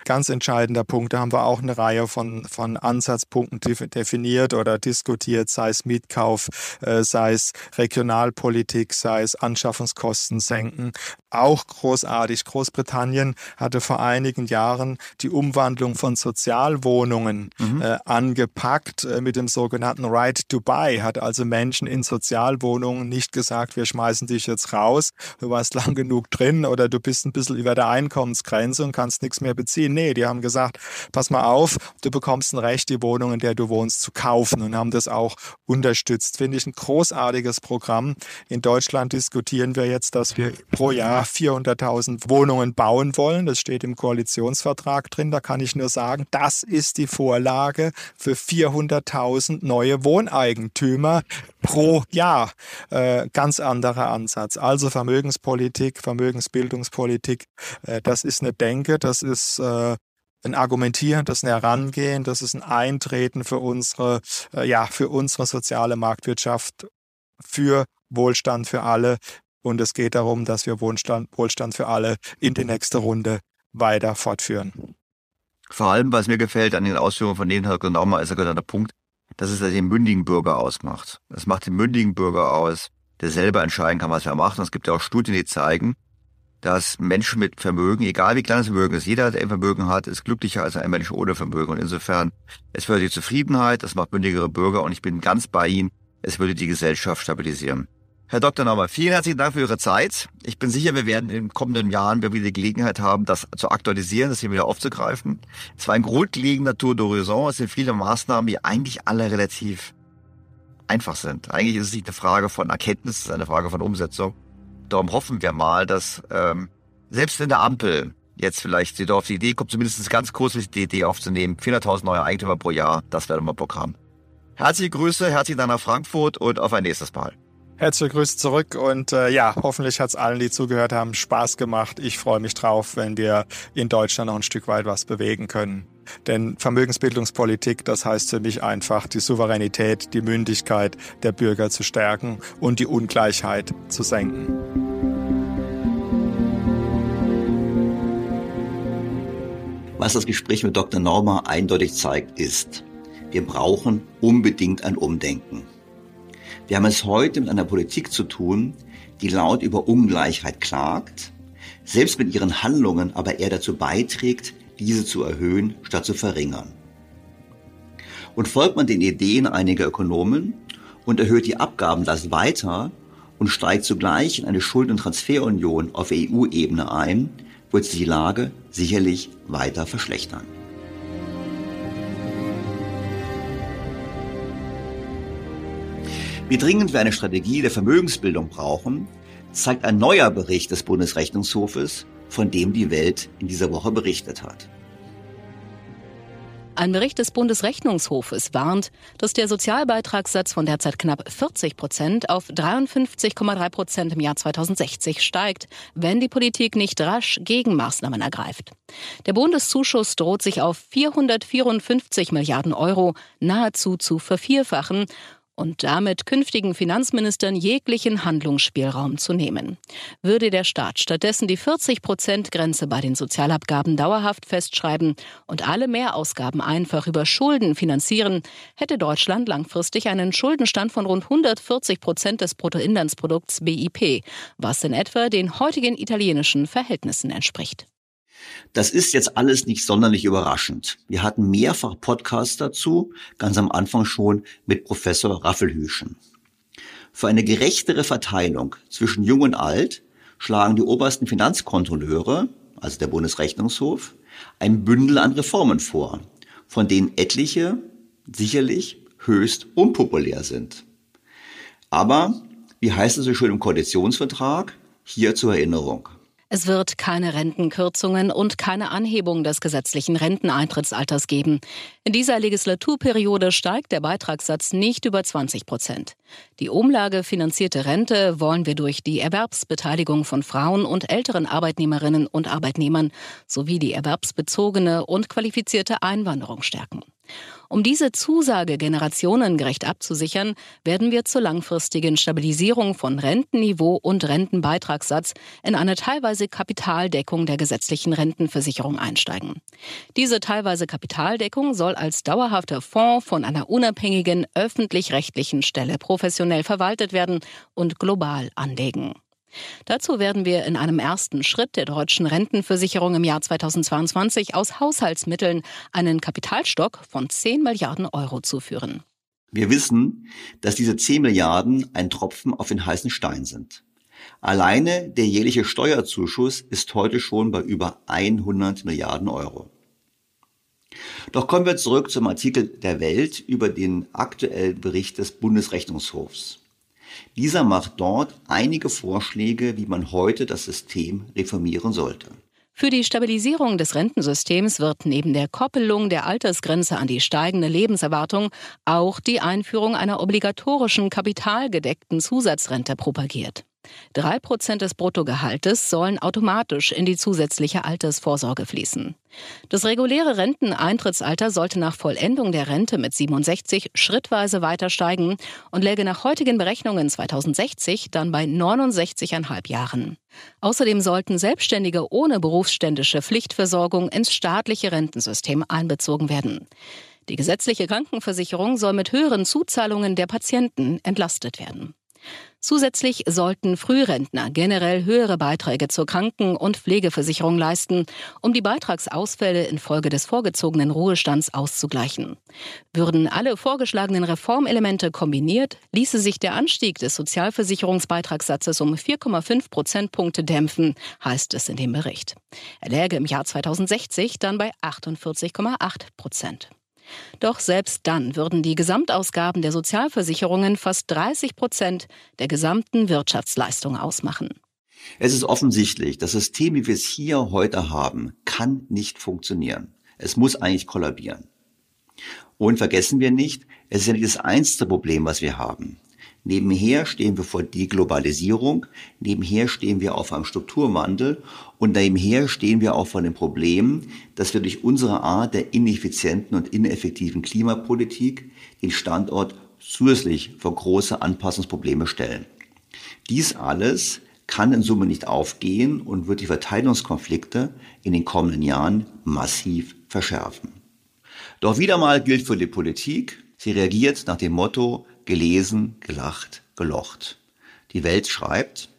ganz entscheidender Punkt. Da haben wir auch eine Reihe von, von Ansatzpunkten definiert oder diskutiert, sei es Mietkauf, äh, sei es Regionalpolitik, sei es Anschaffungskosten senken. Auch großartig. Großbritannien hatte vor einigen Jahren die Umwandlung von Sozialwohnungen mhm. äh, angepackt äh, mit dem sogenannten Right to Buy. Hat also Menschen in Sozialwohnungen nicht gesagt, wir schmeißen dich jetzt raus, du warst lang genug drin oder du bist ein bisschen über der Einkommensgrenze und kannst nichts mehr beziehen. Nee, die haben gesagt, pass mal auf, du bekommst ein Recht, die Wohnung, in der du wohnst, zu kaufen und haben das auch unterstützt. Finde ich ein großartiges Programm. In Deutschland diskutieren wir jetzt, dass wir pro Jahr 400.000 Wohnungen bauen wollen. Das steht im Koalitionsvertrag drin. Da kann ich nur sagen, das ist die Vorlage für 400.000 neue Wohneigentümer pro Jahr. Äh, ganz anderer Ansatz. Also Vermögenspolitik, Vermögensbildungspolitik, äh, das ist eine Denke, das ist äh, ein Argumentieren, das ist ein Herangehen, das ist ein Eintreten für unsere, äh, ja, für unsere soziale Marktwirtschaft, für Wohlstand für alle, und es geht darum, dass wir Wohlstand, Wohlstand für alle in die nächste Runde weiter fortführen. Vor allem, was mir gefällt an den Ausführungen von denen, Herr Gnaumer, ist der Punkt, dass es den mündigen Bürger ausmacht. Es macht den mündigen Bürger aus, der selber entscheiden kann, was er macht. Und es gibt ja auch Studien, die zeigen, dass Menschen mit Vermögen, egal wie klein das Vermögen ist, jeder, der ein Vermögen hat, ist glücklicher als ein Mensch ohne Vermögen. Und insofern, es fördert die Zufriedenheit, es macht mündigere Bürger und ich bin ganz bei Ihnen, es würde die Gesellschaft stabilisieren. Herr Dr. Naumer, vielen herzlichen Dank für Ihre Zeit. Ich bin sicher, wir werden in den kommenden Jahren wieder die Gelegenheit haben, das zu aktualisieren, das hier wieder aufzugreifen. Es war ein grundlegender Tour d'horizon. Es sind viele Maßnahmen, die eigentlich alle relativ einfach sind. Eigentlich ist es nicht eine Frage von Erkenntnis, es ist eine Frage von Umsetzung. Darum hoffen wir mal, dass ähm, selbst in der Ampel jetzt vielleicht sie auf die Idee kommt, zumindest ganz kurz die Idee aufzunehmen, 400.000 neue Eigentümer pro Jahr, das wäre mal Programm. Herzliche Grüße, herzlichen Dank nach Frankfurt und auf ein nächstes Mal. Herzliche Grüße zurück und äh, ja, hoffentlich hat es allen, die zugehört haben, Spaß gemacht. Ich freue mich drauf, wenn wir in Deutschland noch ein Stück weit was bewegen können. Denn Vermögensbildungspolitik, das heißt für mich einfach, die Souveränität, die Mündigkeit der Bürger zu stärken und die Ungleichheit zu senken. Was das Gespräch mit Dr. Norma eindeutig zeigt, ist, wir brauchen unbedingt ein Umdenken. Wir haben es heute mit einer Politik zu tun, die laut über Ungleichheit klagt, selbst mit ihren Handlungen aber eher dazu beiträgt, diese zu erhöhen statt zu verringern. Und folgt man den Ideen einiger Ökonomen und erhöht die Abgabenlast weiter und steigt zugleich in eine Schulden- und Transferunion auf EU-Ebene ein, wird sich die Lage sicherlich weiter verschlechtern. Wie dringend wir eine Strategie der Vermögensbildung brauchen, zeigt ein neuer Bericht des Bundesrechnungshofes, von dem die Welt in dieser Woche berichtet hat. Ein Bericht des Bundesrechnungshofes warnt, dass der Sozialbeitragssatz von derzeit knapp 40 Prozent auf 53,3 Prozent im Jahr 2060 steigt, wenn die Politik nicht rasch Gegenmaßnahmen ergreift. Der Bundeszuschuss droht sich auf 454 Milliarden Euro nahezu zu vervierfachen und damit künftigen Finanzministern jeglichen Handlungsspielraum zu nehmen. Würde der Staat stattdessen die 40-Prozent-Grenze bei den Sozialabgaben dauerhaft festschreiben und alle Mehrausgaben einfach über Schulden finanzieren, hätte Deutschland langfristig einen Schuldenstand von rund 140 Prozent des Bruttoinlandsprodukts BIP, was in etwa den heutigen italienischen Verhältnissen entspricht. Das ist jetzt alles nicht sonderlich überraschend. Wir hatten mehrfach Podcasts dazu, ganz am Anfang schon mit Professor Raffelhüschen. Für eine gerechtere Verteilung zwischen Jung und Alt schlagen die obersten Finanzkontrolleure, also der Bundesrechnungshof, ein Bündel an Reformen vor, von denen etliche sicherlich höchst unpopulär sind. Aber, wie heißt es so schön im Koalitionsvertrag, hier zur Erinnerung. Es wird keine Rentenkürzungen und keine Anhebung des gesetzlichen Renteneintrittsalters geben. In dieser Legislaturperiode steigt der Beitragssatz nicht über 20 Prozent. Die umlagefinanzierte Rente wollen wir durch die Erwerbsbeteiligung von Frauen und älteren Arbeitnehmerinnen und Arbeitnehmern sowie die erwerbsbezogene und qualifizierte Einwanderung stärken. Um diese Zusage generationengerecht abzusichern, werden wir zur langfristigen Stabilisierung von Rentenniveau und Rentenbeitragssatz in eine teilweise Kapitaldeckung der gesetzlichen Rentenversicherung einsteigen. Diese teilweise Kapitaldeckung soll als dauerhafter Fonds von einer unabhängigen öffentlich-rechtlichen Stelle professionell verwaltet werden und global anlegen. Dazu werden wir in einem ersten Schritt der deutschen Rentenversicherung im Jahr 2022 aus Haushaltsmitteln einen Kapitalstock von 10 Milliarden Euro zuführen. Wir wissen, dass diese 10 Milliarden ein Tropfen auf den heißen Stein sind. Alleine der jährliche Steuerzuschuss ist heute schon bei über 100 Milliarden Euro. Doch kommen wir zurück zum Artikel der Welt über den aktuellen Bericht des Bundesrechnungshofs. Dieser macht dort einige Vorschläge, wie man heute das System reformieren sollte. Für die Stabilisierung des Rentensystems wird neben der Koppelung der Altersgrenze an die steigende Lebenserwartung auch die Einführung einer obligatorischen kapitalgedeckten Zusatzrente propagiert. Drei Prozent des Bruttogehaltes sollen automatisch in die zusätzliche Altersvorsorge fließen. Das reguläre Renteneintrittsalter sollte nach Vollendung der Rente mit 67 schrittweise weiter steigen und läge nach heutigen Berechnungen 2060 dann bei 69,5 Jahren. Außerdem sollten Selbstständige ohne berufsständische Pflichtversorgung ins staatliche Rentensystem einbezogen werden. Die gesetzliche Krankenversicherung soll mit höheren Zuzahlungen der Patienten entlastet werden. Zusätzlich sollten Frührentner generell höhere Beiträge zur Kranken- und Pflegeversicherung leisten, um die Beitragsausfälle infolge des vorgezogenen Ruhestands auszugleichen. Würden alle vorgeschlagenen Reformelemente kombiniert, ließe sich der Anstieg des Sozialversicherungsbeitragssatzes um 4,5 Prozentpunkte dämpfen, heißt es in dem Bericht. Er läge im Jahr 2060 dann bei 48,8 Prozent. Doch selbst dann würden die Gesamtausgaben der Sozialversicherungen fast 30 Prozent der gesamten Wirtschaftsleistung ausmachen. Es ist offensichtlich, das System, wie wir es hier heute haben, kann nicht funktionieren. Es muss eigentlich kollabieren. Und vergessen wir nicht, es ist ja nicht das einzige Problem, was wir haben. Nebenher stehen wir vor Deglobalisierung, nebenher stehen wir auf einem Strukturwandel und nebenher stehen wir auch vor dem Problem, dass wir durch unsere Art der ineffizienten und ineffektiven Klimapolitik den Standort zusätzlich vor große Anpassungsprobleme stellen. Dies alles kann in Summe nicht aufgehen und wird die Verteilungskonflikte in den kommenden Jahren massiv verschärfen. Doch wieder mal gilt für die Politik, sie reagiert nach dem Motto, gelesen, gelacht, gelocht. Die Welt schreibt,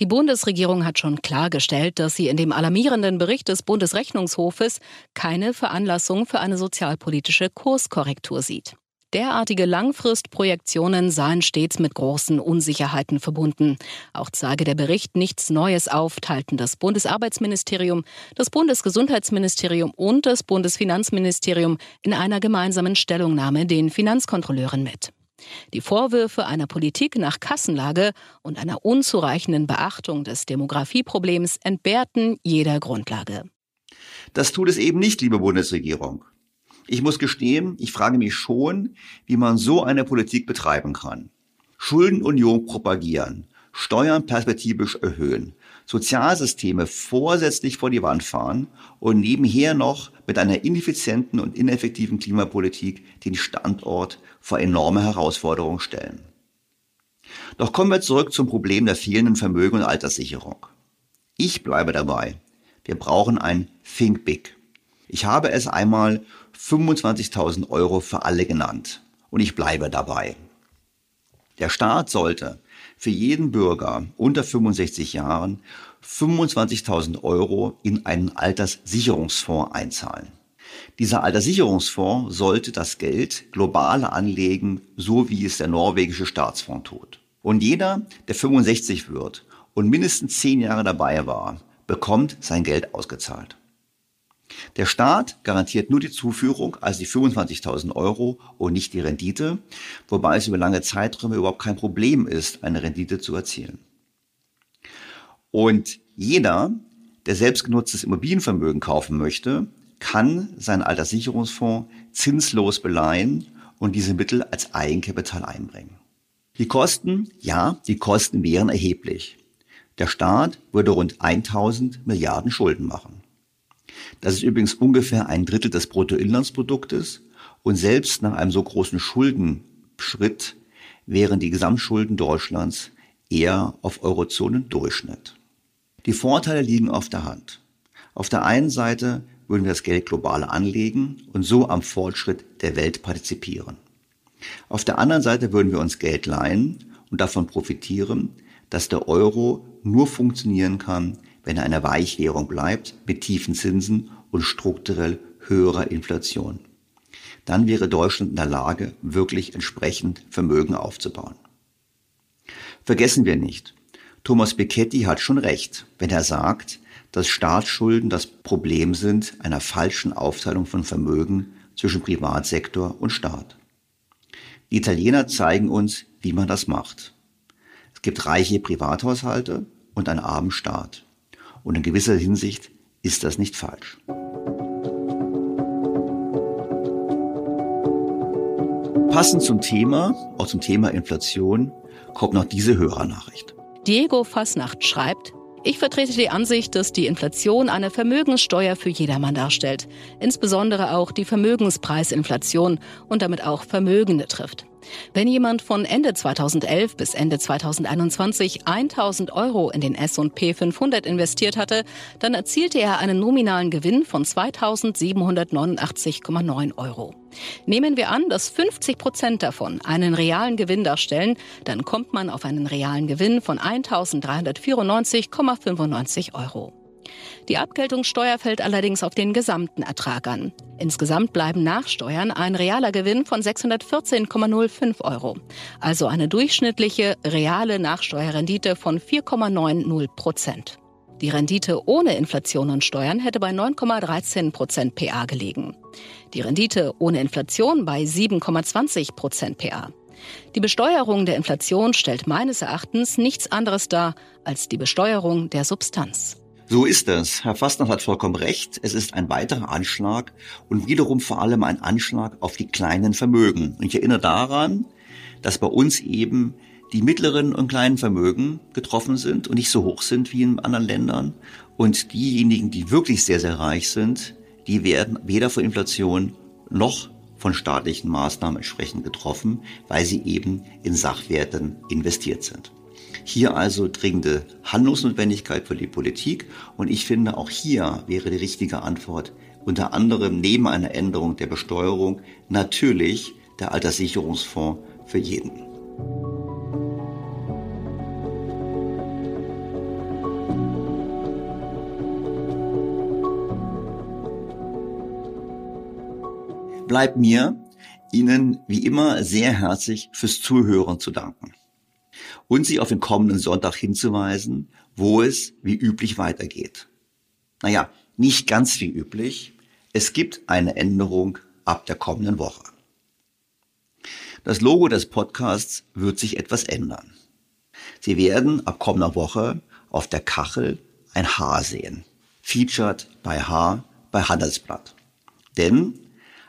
die Bundesregierung hat schon klargestellt, dass sie in dem alarmierenden Bericht des Bundesrechnungshofes keine Veranlassung für eine sozialpolitische Kurskorrektur sieht. Derartige Langfristprojektionen seien stets mit großen Unsicherheiten verbunden. Auch zeige der Bericht nichts Neues auf, teilten das Bundesarbeitsministerium, das Bundesgesundheitsministerium und das Bundesfinanzministerium in einer gemeinsamen Stellungnahme den Finanzkontrolleuren mit. Die Vorwürfe einer Politik nach Kassenlage und einer unzureichenden Beachtung des Demografieproblems entbehrten jeder Grundlage. Das tut es eben nicht, liebe Bundesregierung. Ich muss gestehen, ich frage mich schon, wie man so eine Politik betreiben kann. Schuldenunion propagieren, Steuern perspektivisch erhöhen, Sozialsysteme vorsätzlich vor die Wand fahren und nebenher noch mit einer ineffizienten und ineffektiven Klimapolitik den Standort vor enorme Herausforderungen stellen. Doch kommen wir zurück zum Problem der fehlenden Vermögen und Alterssicherung. Ich bleibe dabei. Wir brauchen ein Think Big. Ich habe es einmal 25.000 Euro für alle genannt. Und ich bleibe dabei. Der Staat sollte für jeden Bürger unter 65 Jahren 25.000 Euro in einen Alterssicherungsfonds einzahlen. Dieser Alterssicherungsfonds sollte das Geld global anlegen, so wie es der norwegische Staatsfonds tut. Und jeder, der 65 wird und mindestens 10 Jahre dabei war, bekommt sein Geld ausgezahlt. Der Staat garantiert nur die Zuführung, also die 25.000 Euro und nicht die Rendite, wobei es über lange Zeiträume überhaupt kein Problem ist, eine Rendite zu erzielen. Und jeder, der selbstgenutztes Immobilienvermögen kaufen möchte, kann seinen Alterssicherungsfonds zinslos beleihen und diese Mittel als Eigenkapital einbringen. Die Kosten, ja, die Kosten wären erheblich. Der Staat würde rund 1000 Milliarden Schulden machen. Das ist übrigens ungefähr ein Drittel des Bruttoinlandsproduktes und selbst nach einem so großen Schuldenschritt wären die Gesamtschulden Deutschlands eher auf Eurozonendurchschnitt. Die Vorteile liegen auf der Hand. Auf der einen Seite würden wir das Geld global anlegen und so am Fortschritt der Welt partizipieren. Auf der anderen Seite würden wir uns Geld leihen und davon profitieren, dass der Euro nur funktionieren kann, wenn er eine Weichwährung bleibt mit tiefen Zinsen und strukturell höherer Inflation. Dann wäre Deutschland in der Lage, wirklich entsprechend Vermögen aufzubauen. Vergessen wir nicht, Thomas Piketty hat schon recht, wenn er sagt, dass Staatsschulden das Problem sind einer falschen Aufteilung von Vermögen zwischen Privatsektor und Staat. Die Italiener zeigen uns, wie man das macht. Es gibt reiche Privathaushalte und einen armen Staat. Und in gewisser Hinsicht ist das nicht falsch. Passend zum Thema, auch zum Thema Inflation, kommt noch diese Hörernachricht. Diego Fasnacht schreibt, ich vertrete die Ansicht, dass die Inflation eine Vermögenssteuer für jedermann darstellt, insbesondere auch die Vermögenspreisinflation und damit auch Vermögende trifft. Wenn jemand von Ende 2011 bis Ende 2021 1000 Euro in den S&P 500 investiert hatte, dann erzielte er einen nominalen Gewinn von 2789,9 Euro. Nehmen wir an, dass 50 Prozent davon einen realen Gewinn darstellen, dann kommt man auf einen realen Gewinn von 1394,95 Euro. Die Abgeltungssteuer fällt allerdings auf den gesamten Ertrag an. Insgesamt bleiben nach Steuern ein realer Gewinn von 614,05 Euro, also eine durchschnittliche reale Nachsteuerrendite von 4,90 Prozent. Die Rendite ohne Inflation und Steuern hätte bei 9,13 Prozent PA gelegen. Die Rendite ohne Inflation bei 7,20 Prozent PA. Die Besteuerung der Inflation stellt meines Erachtens nichts anderes dar als die Besteuerung der Substanz. So ist es. Herr Fastner hat vollkommen recht. Es ist ein weiterer Anschlag und wiederum vor allem ein Anschlag auf die kleinen Vermögen. Und ich erinnere daran, dass bei uns eben die mittleren und kleinen Vermögen getroffen sind und nicht so hoch sind wie in anderen Ländern. Und diejenigen, die wirklich sehr, sehr reich sind, die werden weder von Inflation noch von staatlichen Maßnahmen entsprechend getroffen, weil sie eben in Sachwerten investiert sind. Hier also dringende Handlungsnotwendigkeit für die Politik. Und ich finde, auch hier wäre die richtige Antwort unter anderem neben einer Änderung der Besteuerung natürlich der Alterssicherungsfonds für jeden. Bleibt mir, Ihnen wie immer sehr herzlich fürs Zuhören zu danken und Sie auf den kommenden Sonntag hinzuweisen, wo es wie üblich weitergeht. Naja, nicht ganz wie üblich. Es gibt eine Änderung ab der kommenden Woche. Das Logo des Podcasts wird sich etwas ändern. Sie werden ab kommender Woche auf der Kachel ein Haar sehen. Featured bei Haar bei Handelsblatt. Denn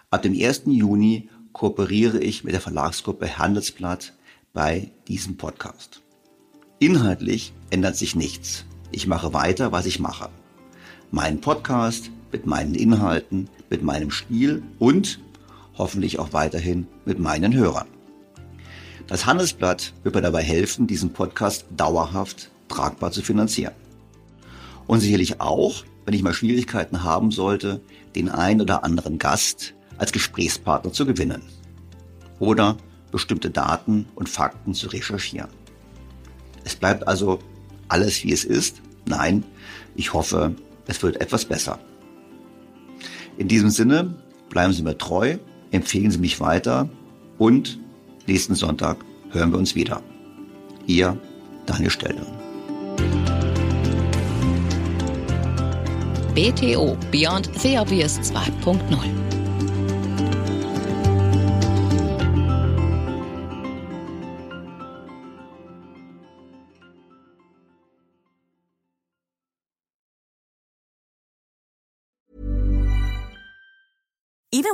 ab dem 1. Juni kooperiere ich mit der Verlagsgruppe Handelsblatt bei diesem Podcast. Inhaltlich ändert sich nichts. Ich mache weiter, was ich mache. Mein Podcast mit meinen Inhalten, mit meinem Stil und hoffentlich auch weiterhin mit meinen Hörern. Das Handelsblatt wird mir dabei helfen, diesen Podcast dauerhaft tragbar zu finanzieren. Und sicherlich auch, wenn ich mal Schwierigkeiten haben sollte, den einen oder anderen Gast als Gesprächspartner zu gewinnen. Oder bestimmte Daten und Fakten zu recherchieren. Es bleibt also alles wie es ist, Nein, ich hoffe, es wird etwas besser. In diesem Sinne, bleiben Sie mir treu, empfehlen Sie mich weiter und nächsten Sonntag hören wir uns wieder. Ihr Daniel Stelter. BTO Beyond the Obvious 2.0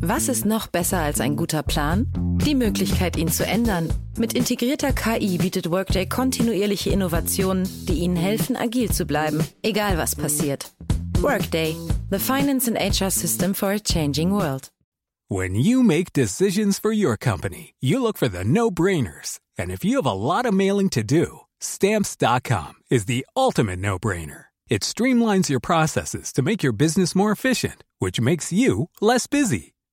Was ist noch besser als ein guter Plan? Die Möglichkeit, ihn zu ändern. Mit integrierter KI bietet Workday kontinuierliche Innovationen, die Ihnen helfen, agil zu bleiben, egal was passiert. Workday, the finance and HR system for a changing world. When you make decisions for your company, you look for the no-brainers. And if you have a lot of mailing to do, stamps.com is the ultimate no-brainer. It streamlines your processes to make your business more efficient, which makes you less busy.